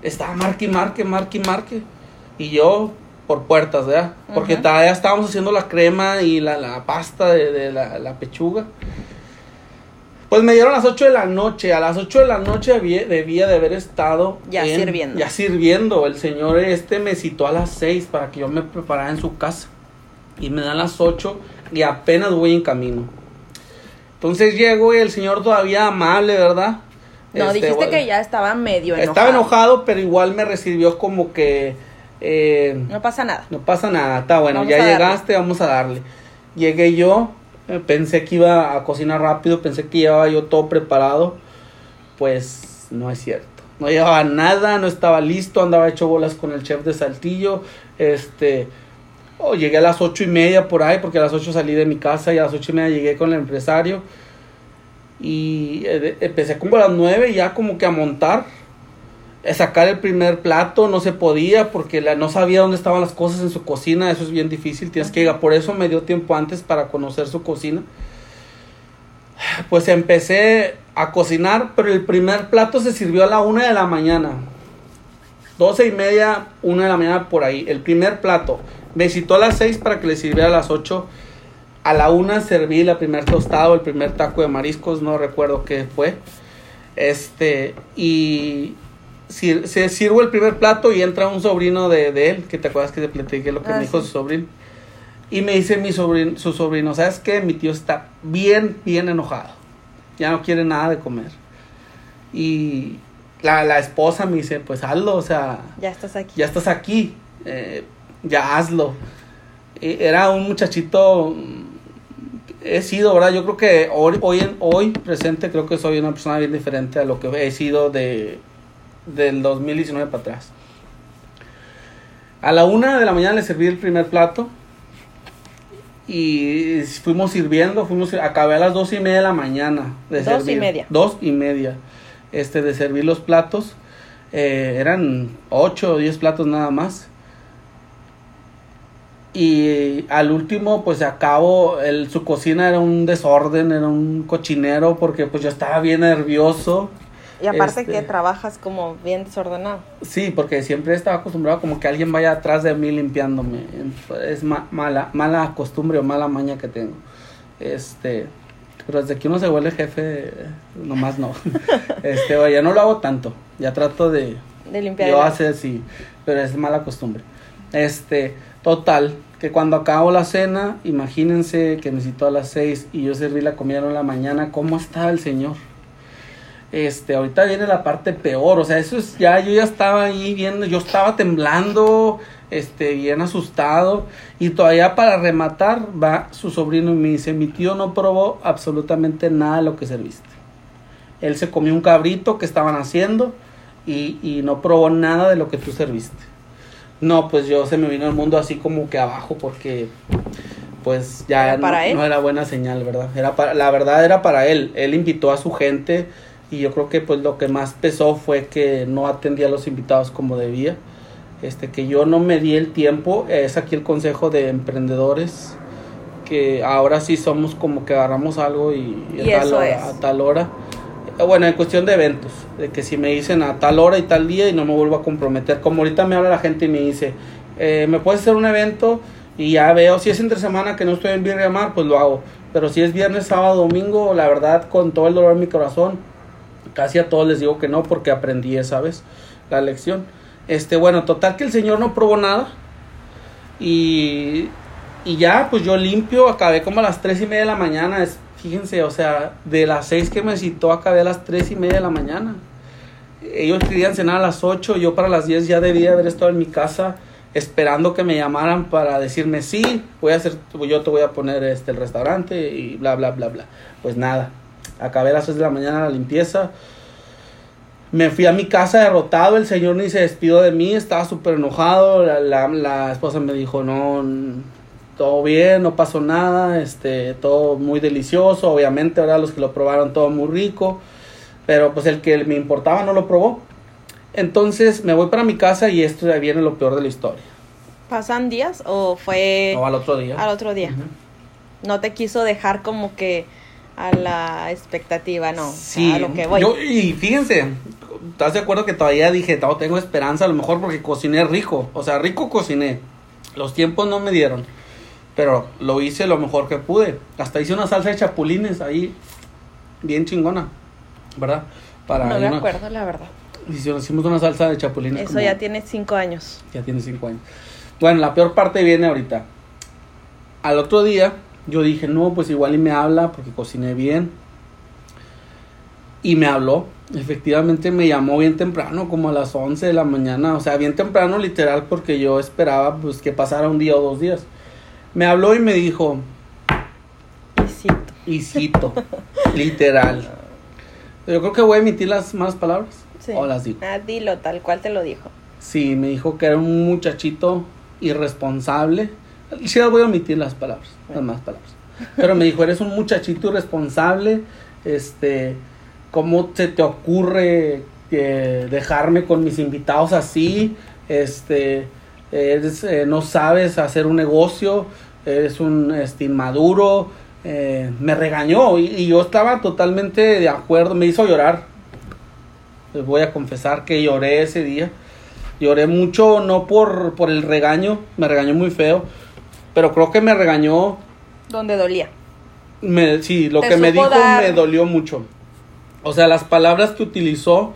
estaba marque, marque, marque, marque. Y yo por puertas, ¿verdad? Porque todavía estábamos haciendo la crema y la, la pasta de, de la, la, pechuga. Pues me dieron las 8 de la noche. A las 8 de la noche debía, de haber estado. Ya sirviendo. Ya sirviendo. El señor este me citó a las 6 para que yo me preparara en su casa. Y me dan las 8 y apenas voy en camino. Entonces llego y el señor todavía amable, ¿verdad? No, este, dijiste que ya estaba medio enojado. Estaba enojado, pero igual me recibió como que... Eh, no pasa nada. No pasa nada, está bueno, ya llegaste, vamos a darle. Llegué yo, pensé que iba a cocinar rápido, pensé que llevaba yo todo preparado. Pues no es cierto. No llevaba nada, no estaba listo, andaba hecho bolas con el chef de Saltillo. Este, oh, llegué a las ocho y media por ahí, porque a las ocho salí de mi casa y a las ocho y media llegué con el empresario. Y eh, empecé como a las nueve ya como que a montar sacar el primer plato no se podía porque la, no sabía dónde estaban las cosas en su cocina, eso es bien difícil, tienes que ir, por eso me dio tiempo antes para conocer su cocina. Pues empecé a cocinar, pero el primer plato se sirvió a la una de la mañana. Doce y media, una de la mañana por ahí. El primer plato. Me citó a las seis para que le sirviera a las ocho. A la una serví el primer tostado, el primer taco de mariscos, no recuerdo qué fue. Este, y se sirvo el primer plato y entra un sobrino de, de, él, que te acuerdas que te platiqué lo que ah, me dijo su sobrino. Y me dice mi sobrino, su sobrino, ¿sabes qué? Mi tío está bien, bien enojado. Ya no quiere nada de comer. Y la, la esposa me dice, pues hazlo, o sea... Ya estás aquí. Ya estás aquí, eh, ya hazlo. era un muchachito, he sido, ¿verdad? Yo creo que hoy, hoy, hoy presente creo que soy una persona bien diferente a lo que he sido de del 2019 para atrás. A la una de la mañana le serví el primer plato. Y fuimos sirviendo, fuimos, acabé a las dos y media de la mañana. De dos y media. Dos y media. Este, de servir los platos. Eh, eran ocho o diez platos nada más. Y al último, pues acabo, el, su cocina era un desorden, era un cochinero, porque pues yo estaba bien nervioso Y aparte que este, trabajas como bien desordenado. Sí, porque siempre estaba acostumbrado como que alguien vaya atrás de mí limpiándome. Es mala, mala costumbre o mala maña que tengo. Este, pero desde que uno se vuelve jefe, nomás no. este, ya no lo hago tanto. Ya trato de, de limpiar. Yo hacer sí, pero es mala costumbre. Este, total, que cuando acabo la cena, imagínense que me citó a las seis y yo serví la comida en la mañana, ¿cómo estaba el señor? Este, ahorita viene la parte peor, o sea, eso es ya, yo ya estaba ahí viendo, yo estaba temblando, este, bien asustado, y todavía para rematar va su sobrino y me dice, mi tío no probó absolutamente nada de lo que serviste. Él se comió un cabrito que estaban haciendo y, y no probó nada de lo que tú serviste. No, pues yo se me vino el mundo así como que abajo porque pues ya no, no, era buena señal, ¿verdad? Era para, la verdad era para él. Él invitó a su gente y yo creo que pues lo que más pesó fue que no atendía a los invitados como debía. Este que yo no me di el tiempo es aquí el consejo de emprendedores que ahora sí somos como que agarramos algo y, a, tal hora, eh, bueno en cuestión de eventos de que si me dicen a tal hora y tal día y no me vuelvo a comprometer como ahorita me habla la gente y me dice eh, me puedes hacer un evento y ya veo si es entre semana que no estoy en Birria Mar pues lo hago. Pero si es viernes sábado domingo la verdad con todo el dolor en mi corazón Casi a todos les digo que no porque aprendí esa vez la lección. Este, bueno, total que el señor no probó nada. Y, y ya, pues yo limpio, acabé como a las tres y media de la mañana. Es, fíjense, o sea, de las seis que me citó, acabé a las tres y media de la mañana. Ellos querían cenar a las ocho, yo para las diez ya debía haber estado en mi casa esperando que me llamaran para decirme sí, voy a hacer, yo te voy a poner este el restaurante y bla bla bla bla. Pues nada, acabé a las 6 de la mañana la limpieza. Me fui a mi casa derrotado, el señor ni se despidió de mí, estaba súper enojado, la, la, esposa me dijo, no, todo bien, no pasó nada, este, todo muy delicioso, obviamente, ahora los que lo probaron todo muy rico, pero pues el que me importaba no lo probó. Entonces me voy para mi casa y esto ya viene lo peor de la historia. ¿Pasan días o fue... No, al otro día. Al otro día. No te quiso dejar como que a la expectativa, no. Sí, a lo que voy. Yo, y fíjense, ¿estás de acuerdo que todavía dije, tengo esperanza a lo mejor porque cociné rico? O sea, rico cociné. Los tiempos no me dieron. Pero lo hice lo mejor que pude. Hasta hice una salsa de chapulines ahí, bien chingona, ¿verdad? Para no me acuerdo, la verdad. Hicimos una salsa de chapulines. Eso ya tiene cinco años. Ya tiene cinco años. Bueno, la peor parte viene ahorita. Al otro día, yo dije, no, pues igual y me habla porque cociné bien. Y me habló. Efectivamente me llamó bien temprano, como a las 11 de la mañana. O sea, bien temprano literal porque yo esperaba pues que pasara un día o dos días. Me habló y me dijo... Y cito. literal. Yo creo que voy a emitir las malas palabras. Sí. O las digo. Ah, dilo, tal cual te lo dijo. Sí, me dijo que era un muchachito irresponsable Sí, voy a omitir las palabras, las más palabras. Pero me dijo, eres un muchachito irresponsable, este, ¿cómo se te ocurre eh, dejarme con mis invitados así? Este, eres, eh, no sabes hacer un negocio, eres un este, inmaduro. Eh, me regañó y, y, yo estaba totalmente de acuerdo, me hizo llorar. Les voy a confesar que lloré ese día. Lloré mucho, no por, por el regaño, me regañó muy feo, pero creo que me regañó. Donde dolía. Me, sí, lo que me dijo me dolió mucho. O sea, las palabras que utilizó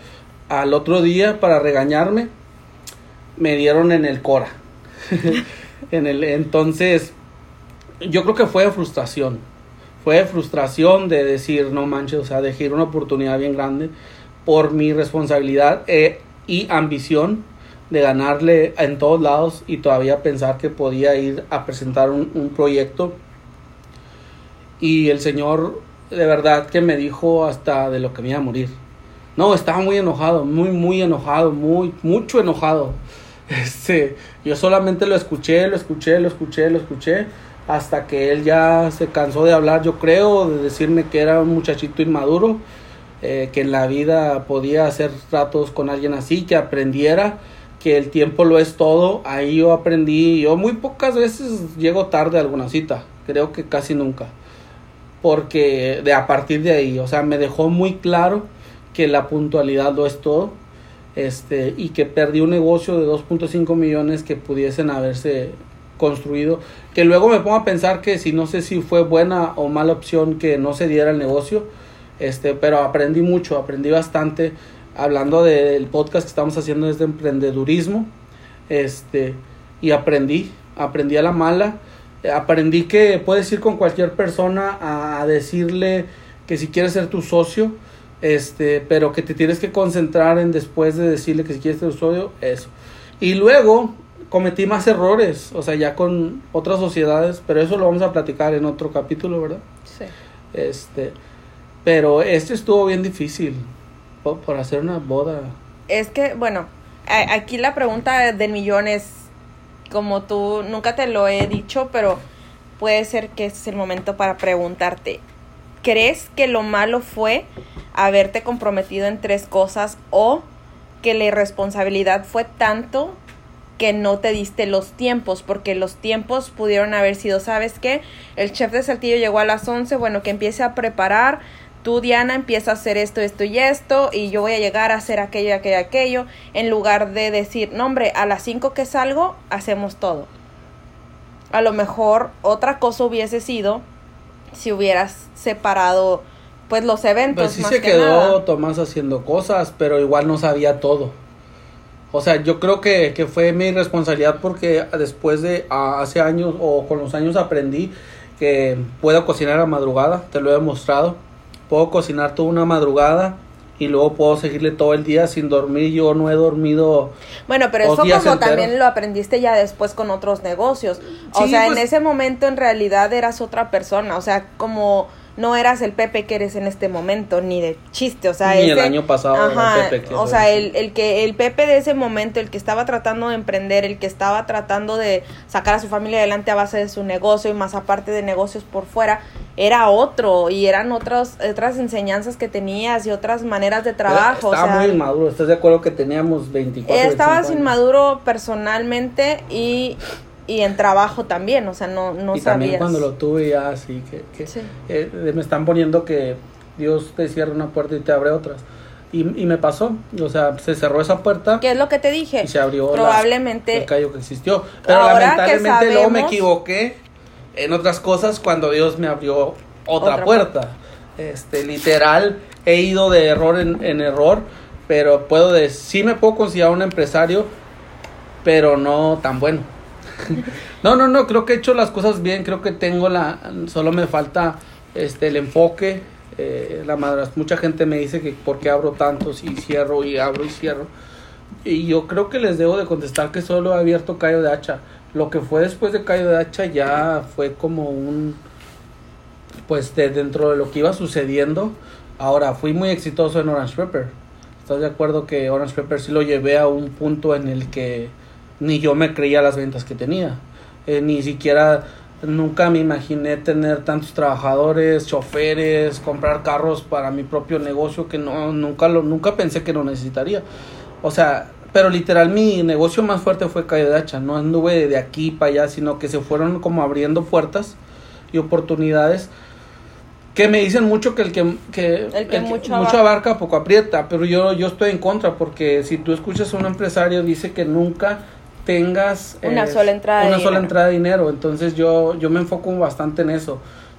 al otro día para regañarme me dieron en el cora. en el, entonces, yo creo que fue de frustración. Fue de frustración de decir, no manches, o sea, dejé una oportunidad bien grande por mi responsabilidad eh, y ambición de ganarle en todos lados y todavía pensar que podía ir a presentar un, proyecto. Y el Señor de verdad que me dijo hasta de lo que me iba a morir. No, estaba muy enojado, muy, muy enojado, muy, mucho enojado. Este, yo solamente lo escuché, lo escuché, lo escuché, lo escuché, hasta que él ya se cansó de hablar, yo creo, de decirme que era un muchachito inmaduro, eh, que en la vida podía hacer tratos con alguien así, que aprendiera que el tiempo lo es todo, ahí yo aprendí, yo muy pocas veces llego tarde a alguna cita, creo que casi nunca, porque de a partir de ahí, o sea, me dejó muy claro que la puntualidad lo es todo este, y que perdí un negocio de 2.5 millones que pudiesen haberse construido, que luego me pongo a pensar que si no sé si fue buena o mala opción que no se diera el negocio, este, pero aprendí mucho, aprendí bastante hablando del podcast que estamos haciendo es de emprendedurismo, este, y aprendí, aprendí a la mala, aprendí que puedes ir con cualquier persona a decirle que si quieres ser tu socio, este, pero que te tienes que concentrar en después de decirle que si quieres ser tu socio, eso. Y luego cometí más errores, o sea, ya con otras sociedades, pero eso lo vamos a platicar en otro capítulo, ¿verdad? Sí. Este, pero este estuvo bien difícil por, hacer una boda. Es que, bueno, aquí la pregunta del millón es, como tú nunca te lo he dicho, pero puede ser que este es el momento para preguntarte, ¿crees que lo malo fue haberte comprometido en tres cosas o que la irresponsabilidad fue tanto que no te diste los tiempos, porque los tiempos pudieron haber sido, ¿sabes qué? El chef de Saltillo llegó a las 11, bueno, que empiece a preparar, tú Diana empieza a hacer esto, esto y esto, y yo voy a llegar a hacer aquello, aquello, aquello, en lugar de decir, no hombre, a las 5 que salgo, hacemos todo. A lo mejor otra cosa hubiese sido si hubieras separado pues los eventos. Pues sí se quedó Tomás haciendo cosas, pero igual no sabía todo. O sea, yo creo que, que fue mi responsabilidad porque después de hace años o con los años aprendí que puedo cocinar a madrugada, te lo he demostrado. Puedo cocinar toda una madrugada y luego puedo seguirle todo el día sin dormir. Yo no he dormido. Bueno, pero eso como también lo aprendiste ya después con otros negocios. O sea, en pues ese momento en realidad eras otra persona. O sea, como no eras el Pepe que eres en este momento, ni de chiste, o sea, ni el año pasado ajá, el Pepe o sea, el, el, que el Pepe de ese momento, el que estaba tratando de emprender, el que estaba tratando de sacar a su familia adelante a base de su negocio y más aparte de negocios por fuera, era otro y eran otras otras enseñanzas que tenías y otras maneras de trabajo. Estaba muy inmaduro, ¿estás de acuerdo que teníamos 24 Estabas inmaduro personalmente y y en trabajo también, o sea, no, no y también cuando lo tuve ya así, que, que eh, me están poniendo que Dios te cierra una puerta y te abre otras. Y, y, me pasó, o sea, se cerró esa puerta. ¿Qué es lo que te dije? Y se abrió Probablemente. el callo que existió. Pero lamentablemente luego me equivoqué en otras cosas cuando Dios me abrió otra, puerta. Este, literal, he ido de error en, en error, pero puedo decir, sí me puedo considerar un empresario, pero no tan bueno. no, no, no, creo que he hecho las cosas bien, creo que tengo la, solo me falta este el enfoque, eh, la madre, mucha gente me dice que por qué abro tantos y cierro y abro y cierro. Y yo creo que les debo de contestar que solo he abierto Cayo de Hacha. Lo que fue después de Cayo de Hacha ya fue como un, pues de dentro de lo que iba sucediendo. Ahora, fui muy exitoso en Orange Pepper. ¿Estás de acuerdo que Orange Pepper sí lo llevé a un punto en el que ni yo me creía las ventas que tenía. Eh, ni siquiera nunca me imaginé tener tantos trabajadores, choferes, comprar carros para mi propio negocio que no nunca lo nunca pensé que lo necesitaría. O sea, pero literal mi negocio más fuerte fue Calle de Hacha, no anduve de aquí para allá, sino que se fueron como abriendo puertas y oportunidades que me dicen mucho que el que, que, mucho, abarca. poco aprieta, pero yo, yo estoy en contra porque si tú escuchas a un empresario dice que nunca tengas una sola entrada una sola entrada de dinero. Entonces yo yo me enfoco bastante en eso.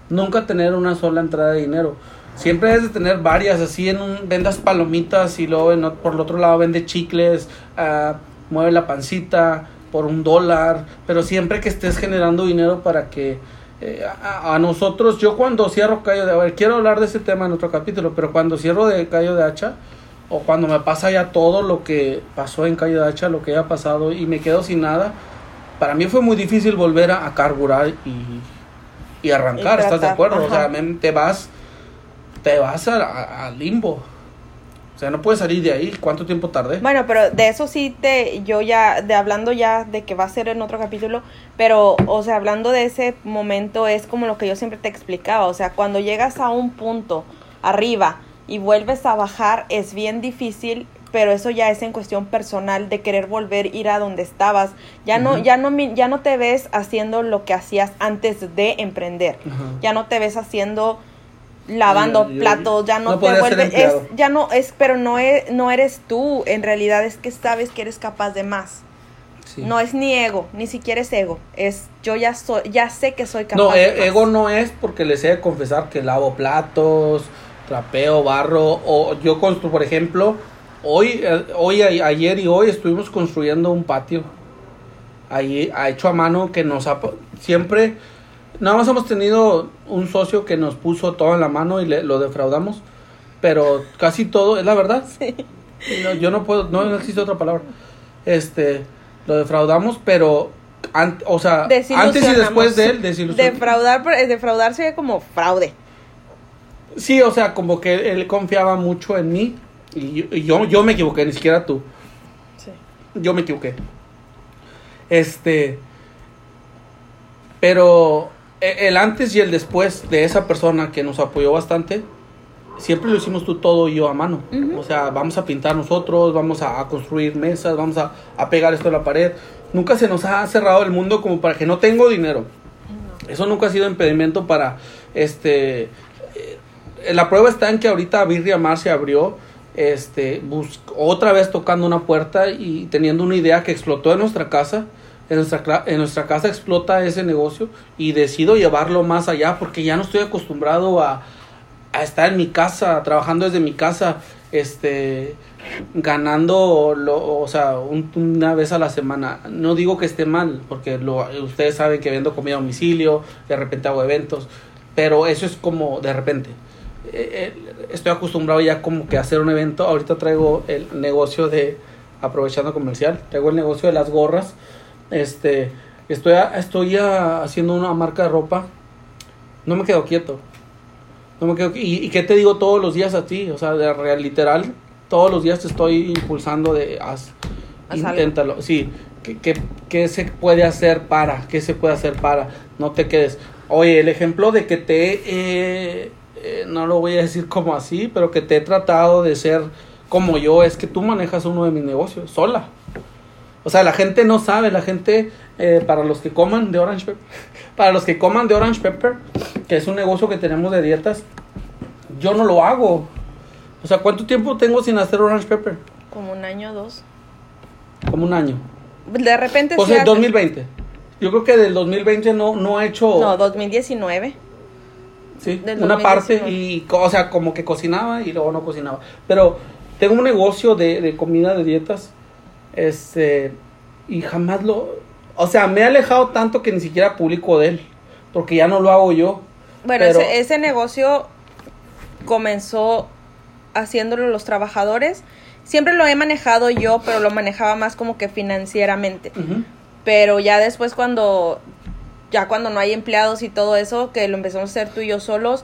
Nunca tener una sola entrada de dinero. Siempre debes de tener varias así en un vendas palomitas y luego por el otro lado vende chicles uh, mueve la pancita por un dólar pero siempre que estés generando dinero para que eh, a, nosotros yo cuando cierro callo de a ver quiero hablar de ese tema en otro capítulo pero cuando cierro de callo de hacha o cuando me pasa ya todo lo que pasó en Calle de Hacha, lo que haya pasado y me quedo sin nada, para mí fue muy difícil volver a, carburar y, y arrancar, ¿estás de acuerdo? O sea, te vas, te vas al limbo. O sea, no puedes salir de ahí. ¿Cuánto tiempo tardé? Bueno, pero de eso sí te, yo ya, de hablando ya de que va a ser en otro capítulo, pero, o sea, hablando de ese momento es como lo que yo siempre te explicaba. O sea, cuando llegas a un punto arriba, y vuelves a bajar es bien difícil pero eso ya es en cuestión personal de querer volver ir a donde estabas. Ya no ya no ya no te ves haciendo lo que hacías antes de emprender. Ya no te ves haciendo lavando platos, ya no, te vuelves, es, ya no es, pero no, es, no eres tú, en realidad es que sabes que eres capaz de más. No es ni ego, ni siquiera es ego, es yo ya soy, ya sé que soy capaz. No, e, ego no es porque les he de confesar que lavo platos, trapeo, barro, o yo construyo, por ejemplo, hoy, eh, hoy, ayer y hoy estuvimos construyendo un patio, ahí, ha hecho a mano que nos ha, siempre, nada más hemos tenido un socio que nos puso todo en la mano y le, lo defraudamos, pero casi todo, es la verdad. Sí. yo no puedo, no existe otra palabra. Este, lo defraudamos, pero o sea, antes y después de él, Defraudar, defraudar sería como fraude. Sí, o sea, como que él confiaba mucho en mí y, yo, yo me equivoqué, ni siquiera tú. Sí. Yo me equivoqué. Este, pero e, el antes y el después de esa persona que nos apoyó bastante, siempre lo hicimos tú todo y yo a mano. O sea, vamos a pintar nosotros, vamos a, construir mesas, vamos a, pegar esto a la pared. Nunca se nos ha cerrado el mundo como para que no tengo dinero. Eso nunca ha sido impedimento para, este, la prueba está en que ahorita Birria Mar se abrió, este, otra vez tocando una puerta y teniendo una idea que explotó en nuestra casa. En nuestra, en nuestra casa explota ese negocio y decido llevarlo más allá porque ya no estoy acostumbrado a, estar en mi casa, trabajando desde mi casa, este, ganando, lo, o sea, una vez a la semana. No digo que esté mal, porque lo, ustedes saben que vendo comida a domicilio, de repente hago eventos, pero eso es como de repente. Eh, estoy acostumbrado ya como que a hacer un evento. Ahorita traigo el negocio de, aprovechando comercial, traigo el negocio de las gorras. Este, estoy, estoy haciendo una marca de ropa. No me quedo quieto y, qué te digo todos los días a ti? O sea, de real, literal, todos los días te estoy impulsando de haz, inténtalo. Sí, ¿qué, se puede hacer para? ¿Qué se puede hacer para? No te quedes. Oye, el ejemplo de que te eh, eh, no lo voy a decir como así, pero que te he tratado de ser como yo, es que tú manejas uno de mis negocios sola. O sea, la gente no sabe, la gente, eh, para los que coman de Orange Pepper, para los que coman de Orange Pepper, que es un negocio que tenemos de dietas, yo no lo hago. O sea, ¿cuánto tiempo tengo sin hacer Orange Pepper? Como un año o dos. Como un año. De repente Pues en 2020. Yo creo que del 2020 no, no ha hecho... No, 2019. Sí, una parte y, o sea, como que cocinaba y luego no cocinaba. Pero tengo un negocio de, de comida, de dietas, este, y jamás lo, o sea, me he alejado tanto que ni siquiera publico de él, porque ya no lo hago yo. Bueno, ese, negocio comenzó haciéndolo los trabajadores. Siempre lo he manejado yo, pero lo manejaba más como que financieramente. Pero ya después cuando ya cuando no hay empleados y todo eso, que lo empezamos a hacer tú y yo solos,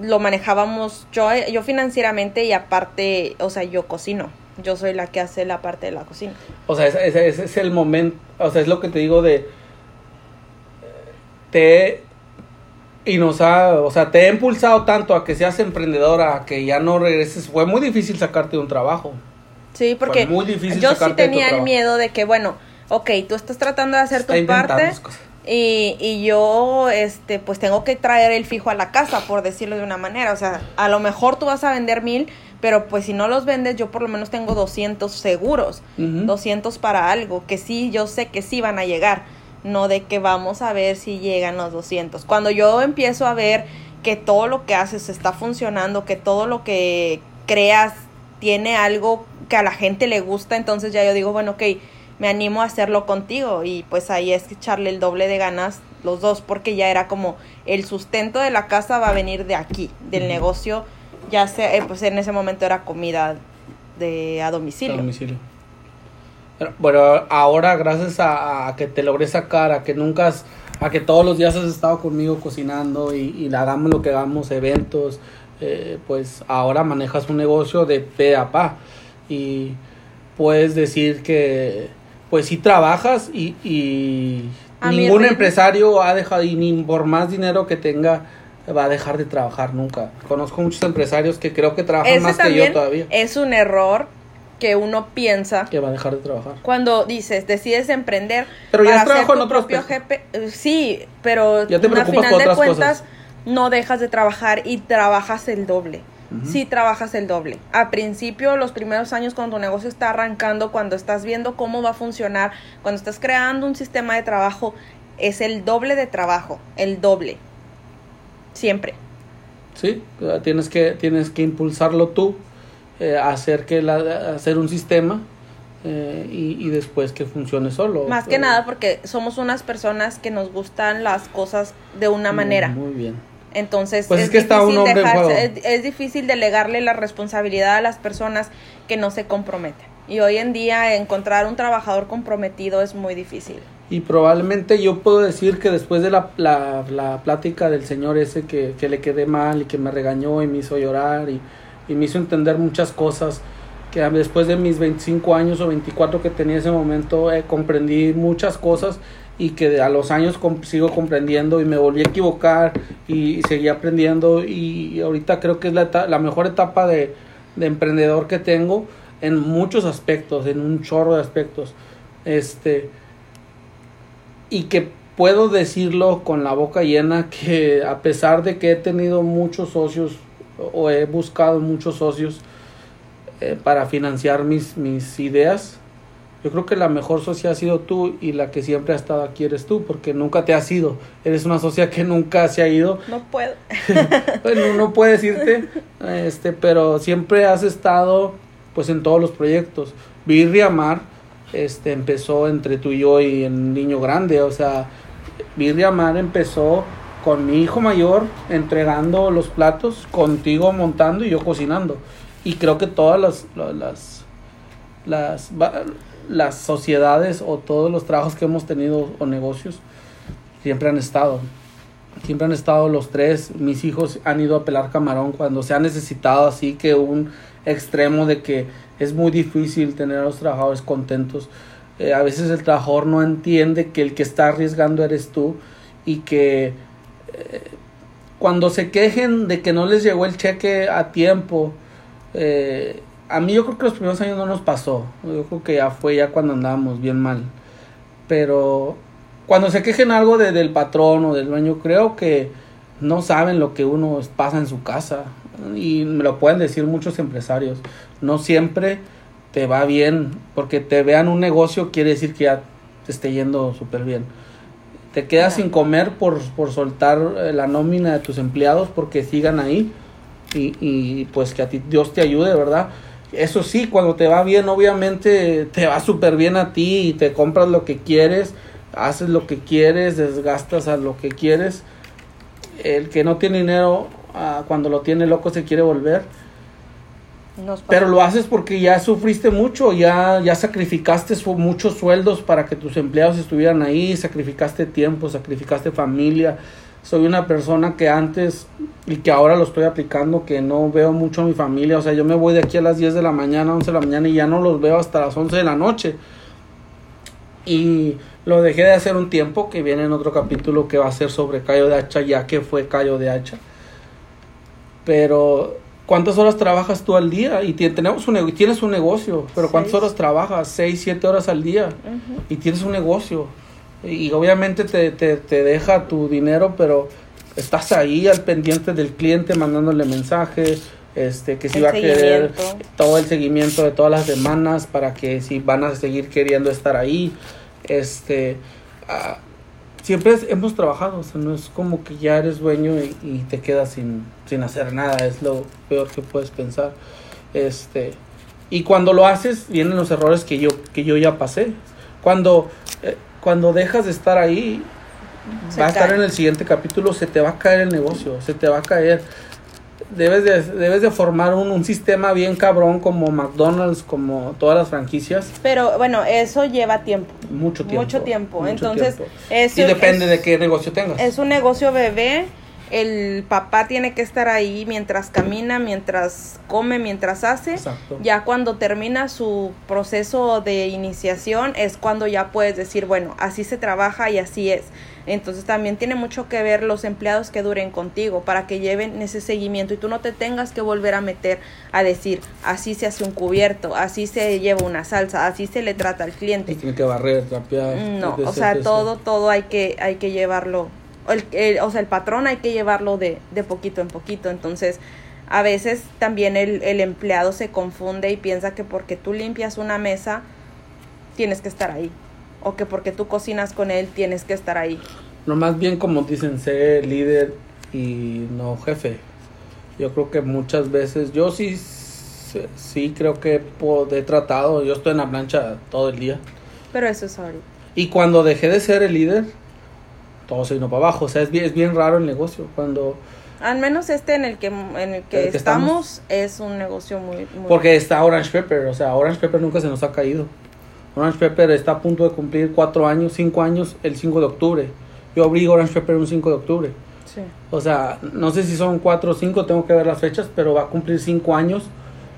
lo manejábamos yo, yo financieramente y aparte, o sea, yo cocino yo soy la que hace la parte de la cocina. O sea, ese, es el momento, o sea, es lo que te digo de... Te... Y nos ha, o sea, te he impulsado tanto a que seas emprendedora, a que ya no regreses. Fue muy difícil sacarte de un trabajo. Sí, porque muy difícil yo sí tenía el miedo de que, bueno, ok, tú estás tratando de hacer tu parte y, y yo, este, pues tengo que traer el fijo a la casa, por decirlo de una manera. O sea, a lo mejor tú vas a vender mil, pero pues si no los vendes, yo por lo menos tengo 200 seguros, 200 para algo, que sí, yo sé que sí van a llegar, no de que vamos a ver si llegan los 200. Cuando yo empiezo a ver que todo lo que haces está funcionando, que todo lo que creas tiene algo que a la gente le gusta, entonces ya yo digo, bueno, ok, me animo a hacerlo contigo y pues ahí es echarle el doble de ganas los dos porque ya era como el sustento de la casa va a venir de aquí, del negocio ya sea, eh, pues en ese momento era comida de a domicilio. domicilio. Bueno, ahora gracias a, que te logré sacar, a que nunca, has, a que todos los días has estado conmigo cocinando y, y hagamos lo que hagamos, eventos, eh, pues ahora manejas un negocio de pe a pa y puedes decir que pues sí trabajas y, y ningún empresario ha dejado y ni por más dinero que tenga va a dejar de trabajar nunca. Conozco muchos empresarios que creo que trabajan más que yo todavía. Es un error que uno piensa que va a dejar de trabajar. Cuando dices, decides emprender Pero ya trabajo en otros jefe, sí, pero a final de cuentas no dejas de trabajar y trabajas el doble. Sí trabajas el doble. A principio, los primeros años cuando tu negocio está arrancando, cuando estás viendo cómo va a funcionar, cuando estás creando un sistema de trabajo, es el doble de trabajo, el doble. Siempre. Sí, tienes que, tienes que impulsarlo tú, eh, hacer, que la, hacer un sistema eh, y, después que funcione solo. Más que nada porque somos unas personas que nos gustan las cosas de una manera. Muy bien. Entonces pues es, que está un es, difícil delegarle la responsabilidad a las personas que no se comprometen. Y hoy en día encontrar un trabajador comprometido es muy difícil. Y probablemente yo puedo decir que después de la, la, la plática del señor ese que, que, le quedé mal y que me regañó y me hizo llorar y, y me hizo entender muchas cosas, que después de mis 25 años o 24 que tenía ese momento eh, comprendí muchas cosas y que a los años sigo comprendiendo y me volví a equivocar y, seguí aprendiendo y ahorita creo que es la, la mejor etapa de, de, emprendedor que tengo en muchos aspectos, en un chorro de aspectos. Este, y que puedo decirlo con la boca llena que a pesar de que he tenido muchos socios o he buscado muchos socios eh, para financiar mis ideas, yo creo que la mejor socia ha sido tú y la que siempre ha estado aquí eres tú, porque nunca te has ido. Eres una socia que nunca se ha ido. No puedo. bueno, no puedes irte, este, pero siempre has estado pues en todos los proyectos. Birria Mar este, empezó entre tú y yo y en Niño Grande, o sea, Birria Mar empezó con mi hijo mayor entregando los platos, contigo montando y yo cocinando. Y creo que todas las, las, las las sociedades o todos los trabajos que hemos tenido o negocios siempre han estado. Siempre han estado los tres. Mis hijos han ido a pelar camarón cuando se ha necesitado así que un extremo de que es muy difícil tener a los trabajadores contentos. Eh, a veces el trabajador no entiende que el que está arriesgando eres tú y que eh, cuando se quejen de que no les llegó el cheque a tiempo, eh, a mí yo creo que los primeros años no nos pasó. Yo creo que ya fue ya cuando andábamos bien mal. Pero cuando se quejen algo de, del patrón o del dueño, creo que no saben lo que uno pasa en su casa. Y me lo pueden decir muchos empresarios. No siempre te va bien. Porque te vean un negocio quiere decir que ya te esté yendo súper bien. Te quedas sin comer por, por soltar eh, la nómina de tus empleados porque sigan ahí. Y, y pues que a ti Dios te ayude, ¿verdad? Eso sí, cuando te va bien, obviamente te va súper bien a ti y te compras lo que quieres, haces lo que quieres, desgastas a lo que quieres. El que no tiene dinero, ah, cuando lo tiene loco se quiere volver. Pero lo haces porque ya sufriste mucho, ya, ya sacrificaste muchos sueldos para que tus empleados estuvieran ahí, sacrificaste tiempo, sacrificaste familia, soy una persona que antes y que ahora lo estoy aplicando, que no veo mucho a mi familia. O sea, yo me voy de aquí a las 10 de la mañana, 11 de la mañana y ya no los veo hasta las 11 de la noche. Y lo dejé de hacer un tiempo, que viene en otro capítulo que va a ser sobre Cayo de Hacha, ya que fue Cayo de Hacha. Pero, ¿cuántas horas trabajas tú al día? Y tenemos un, tienes un negocio, pero ¿cuántas horas trabajas? 6, 7 horas al día. Y tienes un negocio y obviamente te, te, te, deja tu dinero, pero estás ahí al pendiente del cliente mandándole mensajes, este, que si va a querer todo el seguimiento de todas las demandas para que si van a seguir queriendo estar ahí, este, ah, siempre hemos trabajado, o sea, no es como que ya eres dueño y, te quedas sin, sin hacer nada, es lo peor que puedes pensar, este, y cuando lo haces vienen los errores que yo, que yo ya pasé, cuando eh, cuando dejas de estar ahí, va a estar en el siguiente capítulo, se te va a caer el negocio, se te va a caer. Debes de, debes de formar un, un sistema bien cabrón como McDonald's, como todas las franquicias. Pero bueno, eso lleva tiempo. Mucho tiempo. Mucho tiempo. Entonces, y depende de qué negocio tengas. Es un negocio bebé el papá tiene que estar ahí mientras camina, mientras come, mientras hace. Ya cuando termina su proceso de iniciación es cuando ya puedes decir, bueno, así se trabaja y así es. Entonces también tiene mucho que ver los empleados que duren contigo para que lleven ese seguimiento y tú no te tengas que volver a meter a decir, así se hace un cubierto, así se lleva una salsa, así se le trata al cliente. tiene que barrer, No, o sea, todo, todo hay que, hay que llevarlo el, o sea, el patrón hay que llevarlo de, de poquito en poquito. Entonces, a veces también el, el empleado se confunde y piensa que porque tú limpias una mesa, tienes que estar ahí. O que porque tú cocinas con él, tienes que estar ahí. No, más bien como dicen, ser líder y no jefe. Yo creo que muchas veces, yo sí, sí creo que he tratado, yo estoy en la plancha todo el día. Pero eso es ahorita. Y cuando dejé de ser el líder, todo se vino para abajo. O sea, es bien, es bien raro el negocio. Cuando... Al menos este en el que, en el que, estamos, es un negocio muy, Porque está Orange Pepper. O sea, Orange Pepper nunca se nos ha caído. Orange Pepper está a punto de cumplir cuatro años, cinco años, el 5 de octubre. Yo abrí Orange Pepper un 5 de octubre. Sí. O sea, no sé si son cuatro o cinco, tengo que ver las fechas, pero va a cumplir cinco años.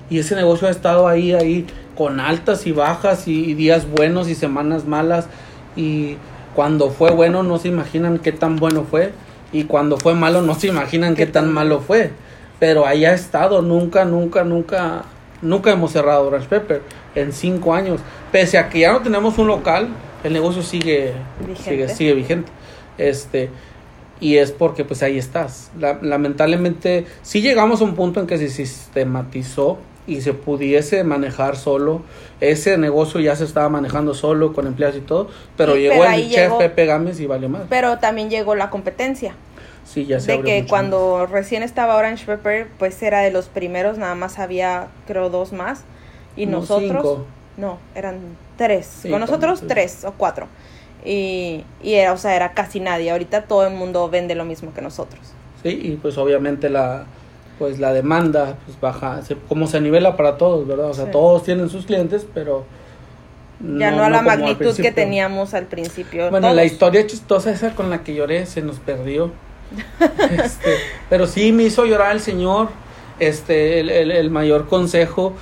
Y ese negocio ha estado ahí, ahí, con altas y bajas, y, días buenos y semanas malas. Y cuando fue bueno, no se imaginan qué tan bueno fue. Y cuando fue malo, no se imaginan qué, tan, malo fue. Pero ahí ha estado, nunca, nunca, nunca, nunca hemos cerrado Orange Pepper en cinco años. Pese a que ya no tenemos un local, el negocio sigue sigue, sigue vigente. Este, y es porque pues ahí estás. lamentablemente, si llegamos a un punto en que se sistematizó y se pudiese manejar solo, ese negocio ya se estaba manejando solo con empleados y todo, pero llegó el chef Pepe Gámez y valió más. Pero también llegó la competencia. Sí, ya se De que cuando recién estaba Orange Pepper, pues era de los primeros, nada más había creo dos más. Y nosotros... No, eran tres. con nosotros tres o cuatro. Y, y era, o sea, era casi nadie. Ahorita todo el mundo vende lo mismo que nosotros. Sí, y pues obviamente la pues la demanda pues baja, como se nivela para todos, ¿verdad? O sea, todos tienen sus clientes, pero ya no, a la magnitud que teníamos al principio. Bueno, la historia chistosa esa con la que lloré se nos perdió. este, pero sí me hizo llorar el Señor. Este, el, el, el mayor consejo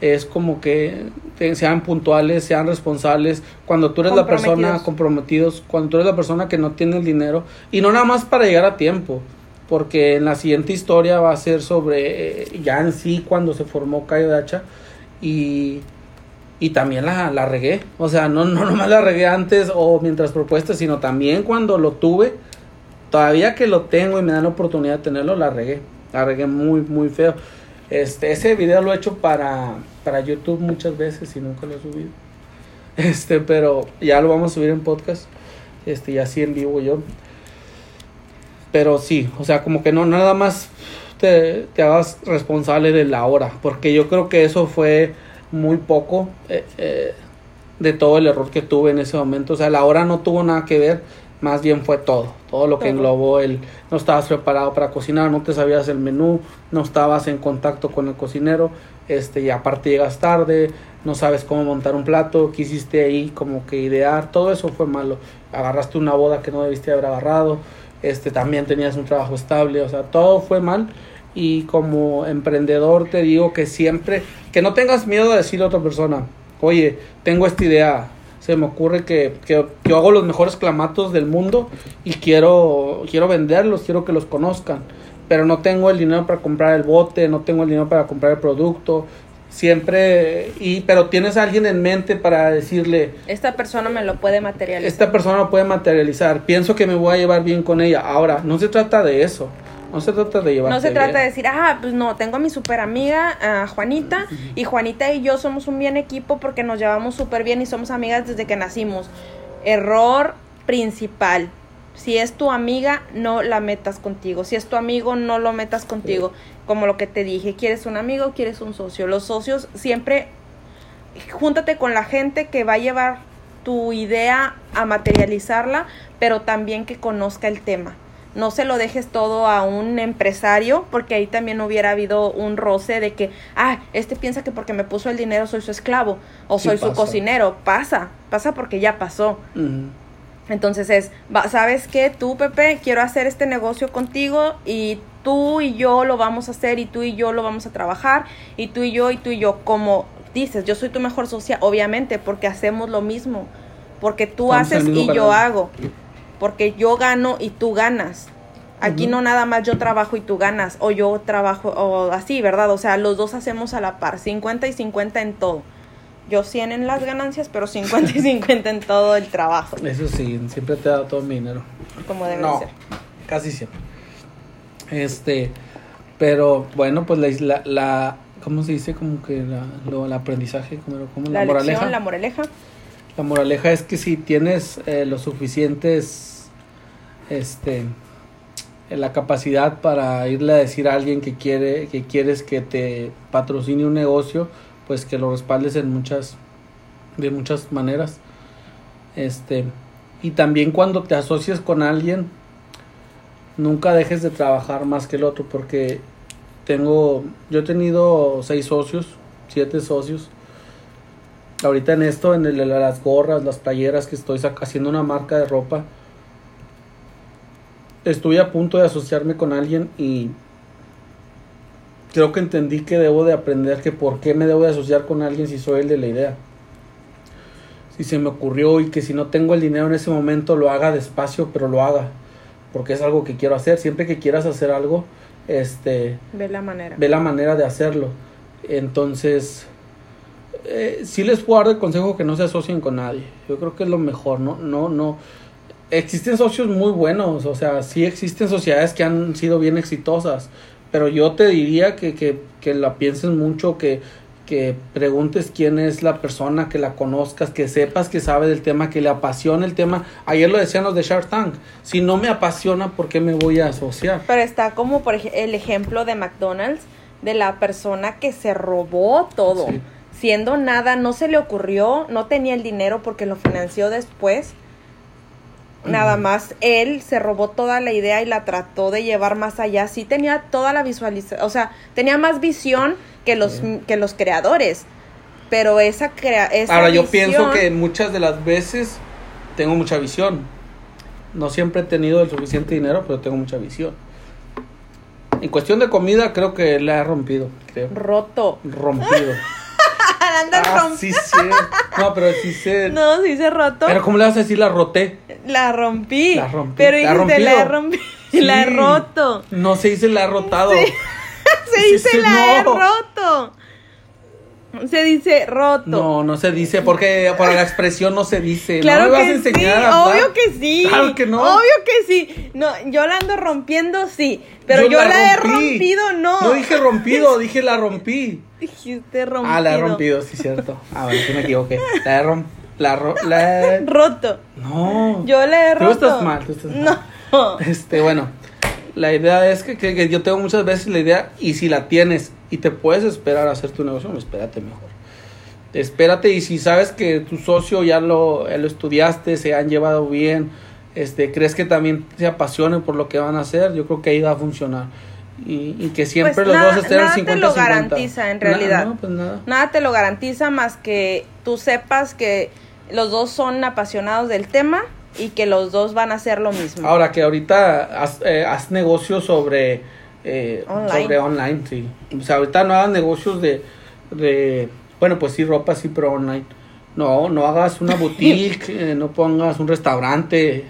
es como que sean puntuales, sean responsables, cuando tú eres la persona comprometidos, cuando tú eres la persona que no tiene el dinero y no nada más para llegar a tiempo, porque en la siguiente historia va a ser sobre eh, ya en sí cuando se formó Cayo de Hacha y, y también la, la regué, o sea, no, no nomás la regué antes o mientras propuestas, sino también cuando lo tuve, todavía que lo tengo y me dan la oportunidad de tenerlo, la regué, la regué muy, muy feo. Este, ese video lo he hecho para, para YouTube muchas veces y nunca lo he subido. Este, pero ya lo vamos a subir en podcast. Este, y así en vivo yo. Pero sí, o sea, como que no, nada más te, te hagas responsable de la hora. Porque yo creo que eso fue muy poco eh, eh, de todo el error que tuve en ese momento. O sea, la hora no tuvo nada que ver más bien fue todo, todo lo que englobó el no estabas preparado para cocinar, no te sabías el menú, no estabas en contacto con el cocinero, este y aparte llegas tarde, no sabes cómo montar un plato, quisiste ahí como que idear, todo eso fue malo. Agarraste una boda que no debiste haber agarrado, este también tenías un trabajo estable, o sea, todo fue mal. Y como emprendedor te digo que siempre que no tengas miedo de decirle a otra persona, "Oye, tengo esta idea, se me ocurre que, que, yo hago los mejores clamatos del mundo y quiero, quiero venderlos, quiero que los conozcan, pero no tengo el dinero para comprar el bote, no tengo el dinero para comprar el producto, siempre y pero tienes a alguien en mente para decirle esta persona me lo puede materializar esta persona lo puede materializar pienso que me voy a llevar bien con ella ahora no se trata de eso no se trata de llevar. No se trata de decir, ah, pues no, tengo a mi super amiga, Juanita, y Juanita y yo somos un bien equipo porque nos llevamos súper bien y somos amigas desde que nacimos. Error principal. Si es tu amiga, no la metas contigo. Si es tu amigo, no lo metas contigo. Como lo que te dije, ¿quieres un amigo quieres un socio? Los socios siempre, júntate con la gente que va a llevar tu idea a materializarla, pero también que conozca el tema no se lo dejes todo a un empresario, porque ahí también hubiera habido un roce de que, ah, este piensa que porque me puso el dinero soy su esclavo o soy su cocinero. Pasa, pasa porque ya pasó. Entonces es, ¿sabes qué? Tú, Pepe, quiero hacer este negocio contigo y tú y yo lo vamos a hacer y tú y yo lo vamos a trabajar y tú y yo y tú y yo, como dices, yo soy tu mejor socia, obviamente, porque hacemos lo mismo, porque tú haces y yo hago porque yo gano y tú ganas. Aquí no nada más yo trabajo y tú ganas, o yo trabajo, o así, ¿verdad? O sea, los dos hacemos a la par, 50 y 50 en todo. Yo 100 en las ganancias, pero 50 y 50 en todo el trabajo. Eso sí, siempre te he dado todo mi dinero. como debe no, ser. Casi siempre. Este, pero bueno, pues la, la, ¿cómo se dice? Como que la, lo, el aprendizaje, como, la, moraleja. La moraleja. La moraleja es que si tienes eh, los suficientes, este, la capacidad para irle a decir a alguien que quiere, que quieres que te patrocine un negocio, pues que lo respaldes en muchas, de muchas maneras. Este, y también cuando te asocias con alguien, nunca dejes de trabajar más que el otro, porque tengo, yo he tenido seis socios, siete socios. Ahorita en esto, en el, las gorras, las playeras que estoy haciendo una marca de ropa, estuve a punto de asociarme con alguien y creo que entendí que debo de aprender que por qué me debo de asociar con alguien si soy el de la idea. Si se me ocurrió y que si no tengo el dinero en ese momento lo haga despacio, pero lo haga porque es algo que quiero hacer. Siempre que quieras hacer algo, este... Ve la manera. Ve la manera de hacerlo. Entonces, eh, sí les puedo dar el consejo que no se asocien con nadie. Yo creo que es lo mejor, ¿no? No, no. Existen socios muy buenos, o sea, sí existen sociedades que han sido bien exitosas, pero yo te diría que, que, que la pienses mucho, que que preguntes quién es la persona, que la conozcas, que sepas que sabe del tema, que le apasiona el tema. Ayer lo decían los de Shark Tank. Si no me apasiona, ¿por qué me voy a asociar? Pero está como por el ejemplo de McDonald's, de la persona que se robó todo. Siendo nada, no se le ocurrió, no tenía el dinero porque lo financió después. Nada más él se robó toda la idea y la trató de llevar más allá. Sí tenía toda la visualización, o sea, tenía más visión que los, que los creadores. Pero esa, crea Ahora, yo pienso que muchas de las veces tengo mucha visión. No siempre he tenido el suficiente dinero, pero tengo mucha visión. En cuestión de comida, creo que la he rompido. Roto. Rompido. ah, sí, sí. No, pero sí se. No, sí se roto. Pero ¿cómo le vas a decir la roté? La rompí. La rompí. Pero dijiste la, rompí. La he roto. No se dice la he rotado. se dice la he roto. Se dice roto. No, no se dice, porque para la expresión no se dice. Claro no me vas a enseñar sí, obvio que sí. Claro que no. Obvio que sí. No, yo la ando rompiendo, sí. Pero yo, la, he rompido, no. No dije rompido, dije la rompí. Dijiste rompido. Ah, la he rompido, sí, cierto. Ah, bueno, sí me equivoqué. La he rompido. La, ro la he... roto. No. Yo la he roto. Tú estás mal, tú estás mal. No. Este, bueno la idea es que, yo tengo muchas veces la idea y si la tienes y te puedes esperar a hacer tu negocio, espérate mejor. Espérate y si sabes que tu socio ya lo, lo estudiaste, se han llevado bien, este, crees que también se apasionen por lo que van a hacer, yo creo que ahí va a funcionar. Y, que siempre pues los dos estén nada 50 te lo garantiza en realidad. pues nada. nada te lo garantiza más que tú sepas que los dos son apasionados del tema y que los dos van a hacer lo mismo. Ahora que ahorita haz, eh, negocios sobre, eh, online. sobre online, sí. O sea, ahorita no hagas negocios de, de, bueno, pues sí, ropa sí, pero online. No, no hagas una boutique, eh, no pongas un restaurante.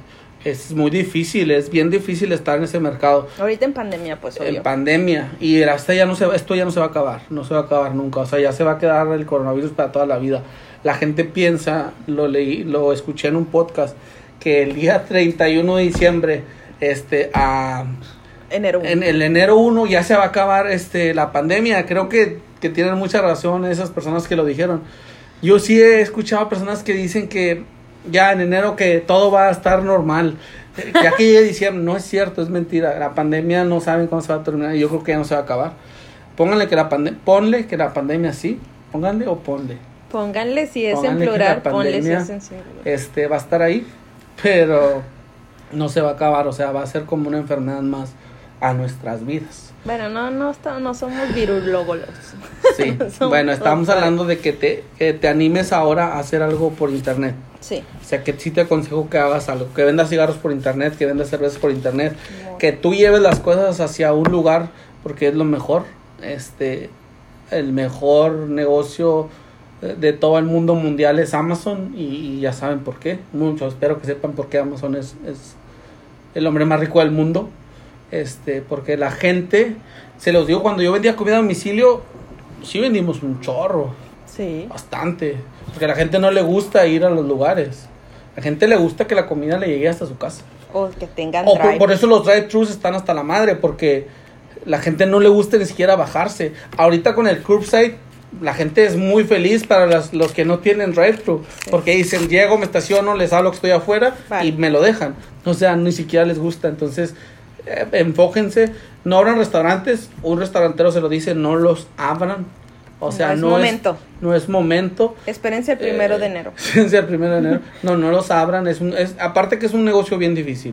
Es muy difícil, es bien difícil estar en ese mercado. Ahorita en pandemia, pues obvio. En pandemia. Y hasta ya no se, esto ya no se va a acabar, no se va a acabar nunca. O sea, ya se va a quedar el coronavirus para toda la vida. La gente piensa, lo leí, lo escuché en un podcast, que el día 31 de diciembre, este, a... Enero En el enero 1 ya se va a acabar este, la pandemia. Creo que, que tienen mucha razón esas personas que lo dijeron. Yo sí he escuchado personas que dicen que ya en enero que todo va a estar normal. Ya que llegue diciembre, no es cierto, es mentira. La pandemia no saben cómo se va a terminar y yo creo que ya no se va a acabar. Pónganle que la pandemia, ponle que la pandemia sí, pónganle o ponle. Pónganle si es en plural, ponle si es en singular. Este va a estar ahí pero no se va a acabar, o sea, va a ser como una enfermedad más a nuestras vidas. Bueno, no, no, no somos virulólogos. Sí, bueno, estamos hablando de que te, que te animes ahora a hacer algo por internet. Sí. O sea, que sí te aconsejo que hagas algo, que vendas cigarros por internet, que vendas cervezas por internet, que tú lleves las cosas hacia un lugar porque es lo mejor, este, el mejor negocio de todo el mundo mundial es Amazon y, ya saben por qué. Muchos espero que sepan por qué Amazon es, es, el hombre más rico del mundo. Este, porque la gente, se los digo, cuando yo vendía comida a domicilio, sí vendimos un chorro. Sí. Bastante. Porque a la gente no le gusta ir a los lugares. A la gente le gusta que la comida le llegue hasta su casa. O que tengan o por, eso los drive-thrus están hasta la madre, porque la gente no le gusta ni siquiera bajarse. Ahorita con el curbside, la gente es muy feliz para los que no tienen drive-thru, porque dicen, llego, me estaciono, les hablo que estoy afuera y me lo dejan. O sea, ni siquiera les gusta. Entonces, eh, enfóquense, no abran restaurantes, un restaurantero se lo dice, no los abran o sea, no, es momento. no es momento. Espérense el primero de eh, enero. Espérense el primero de enero. No, no los abran. Es, un, es aparte que es un negocio bien difícil.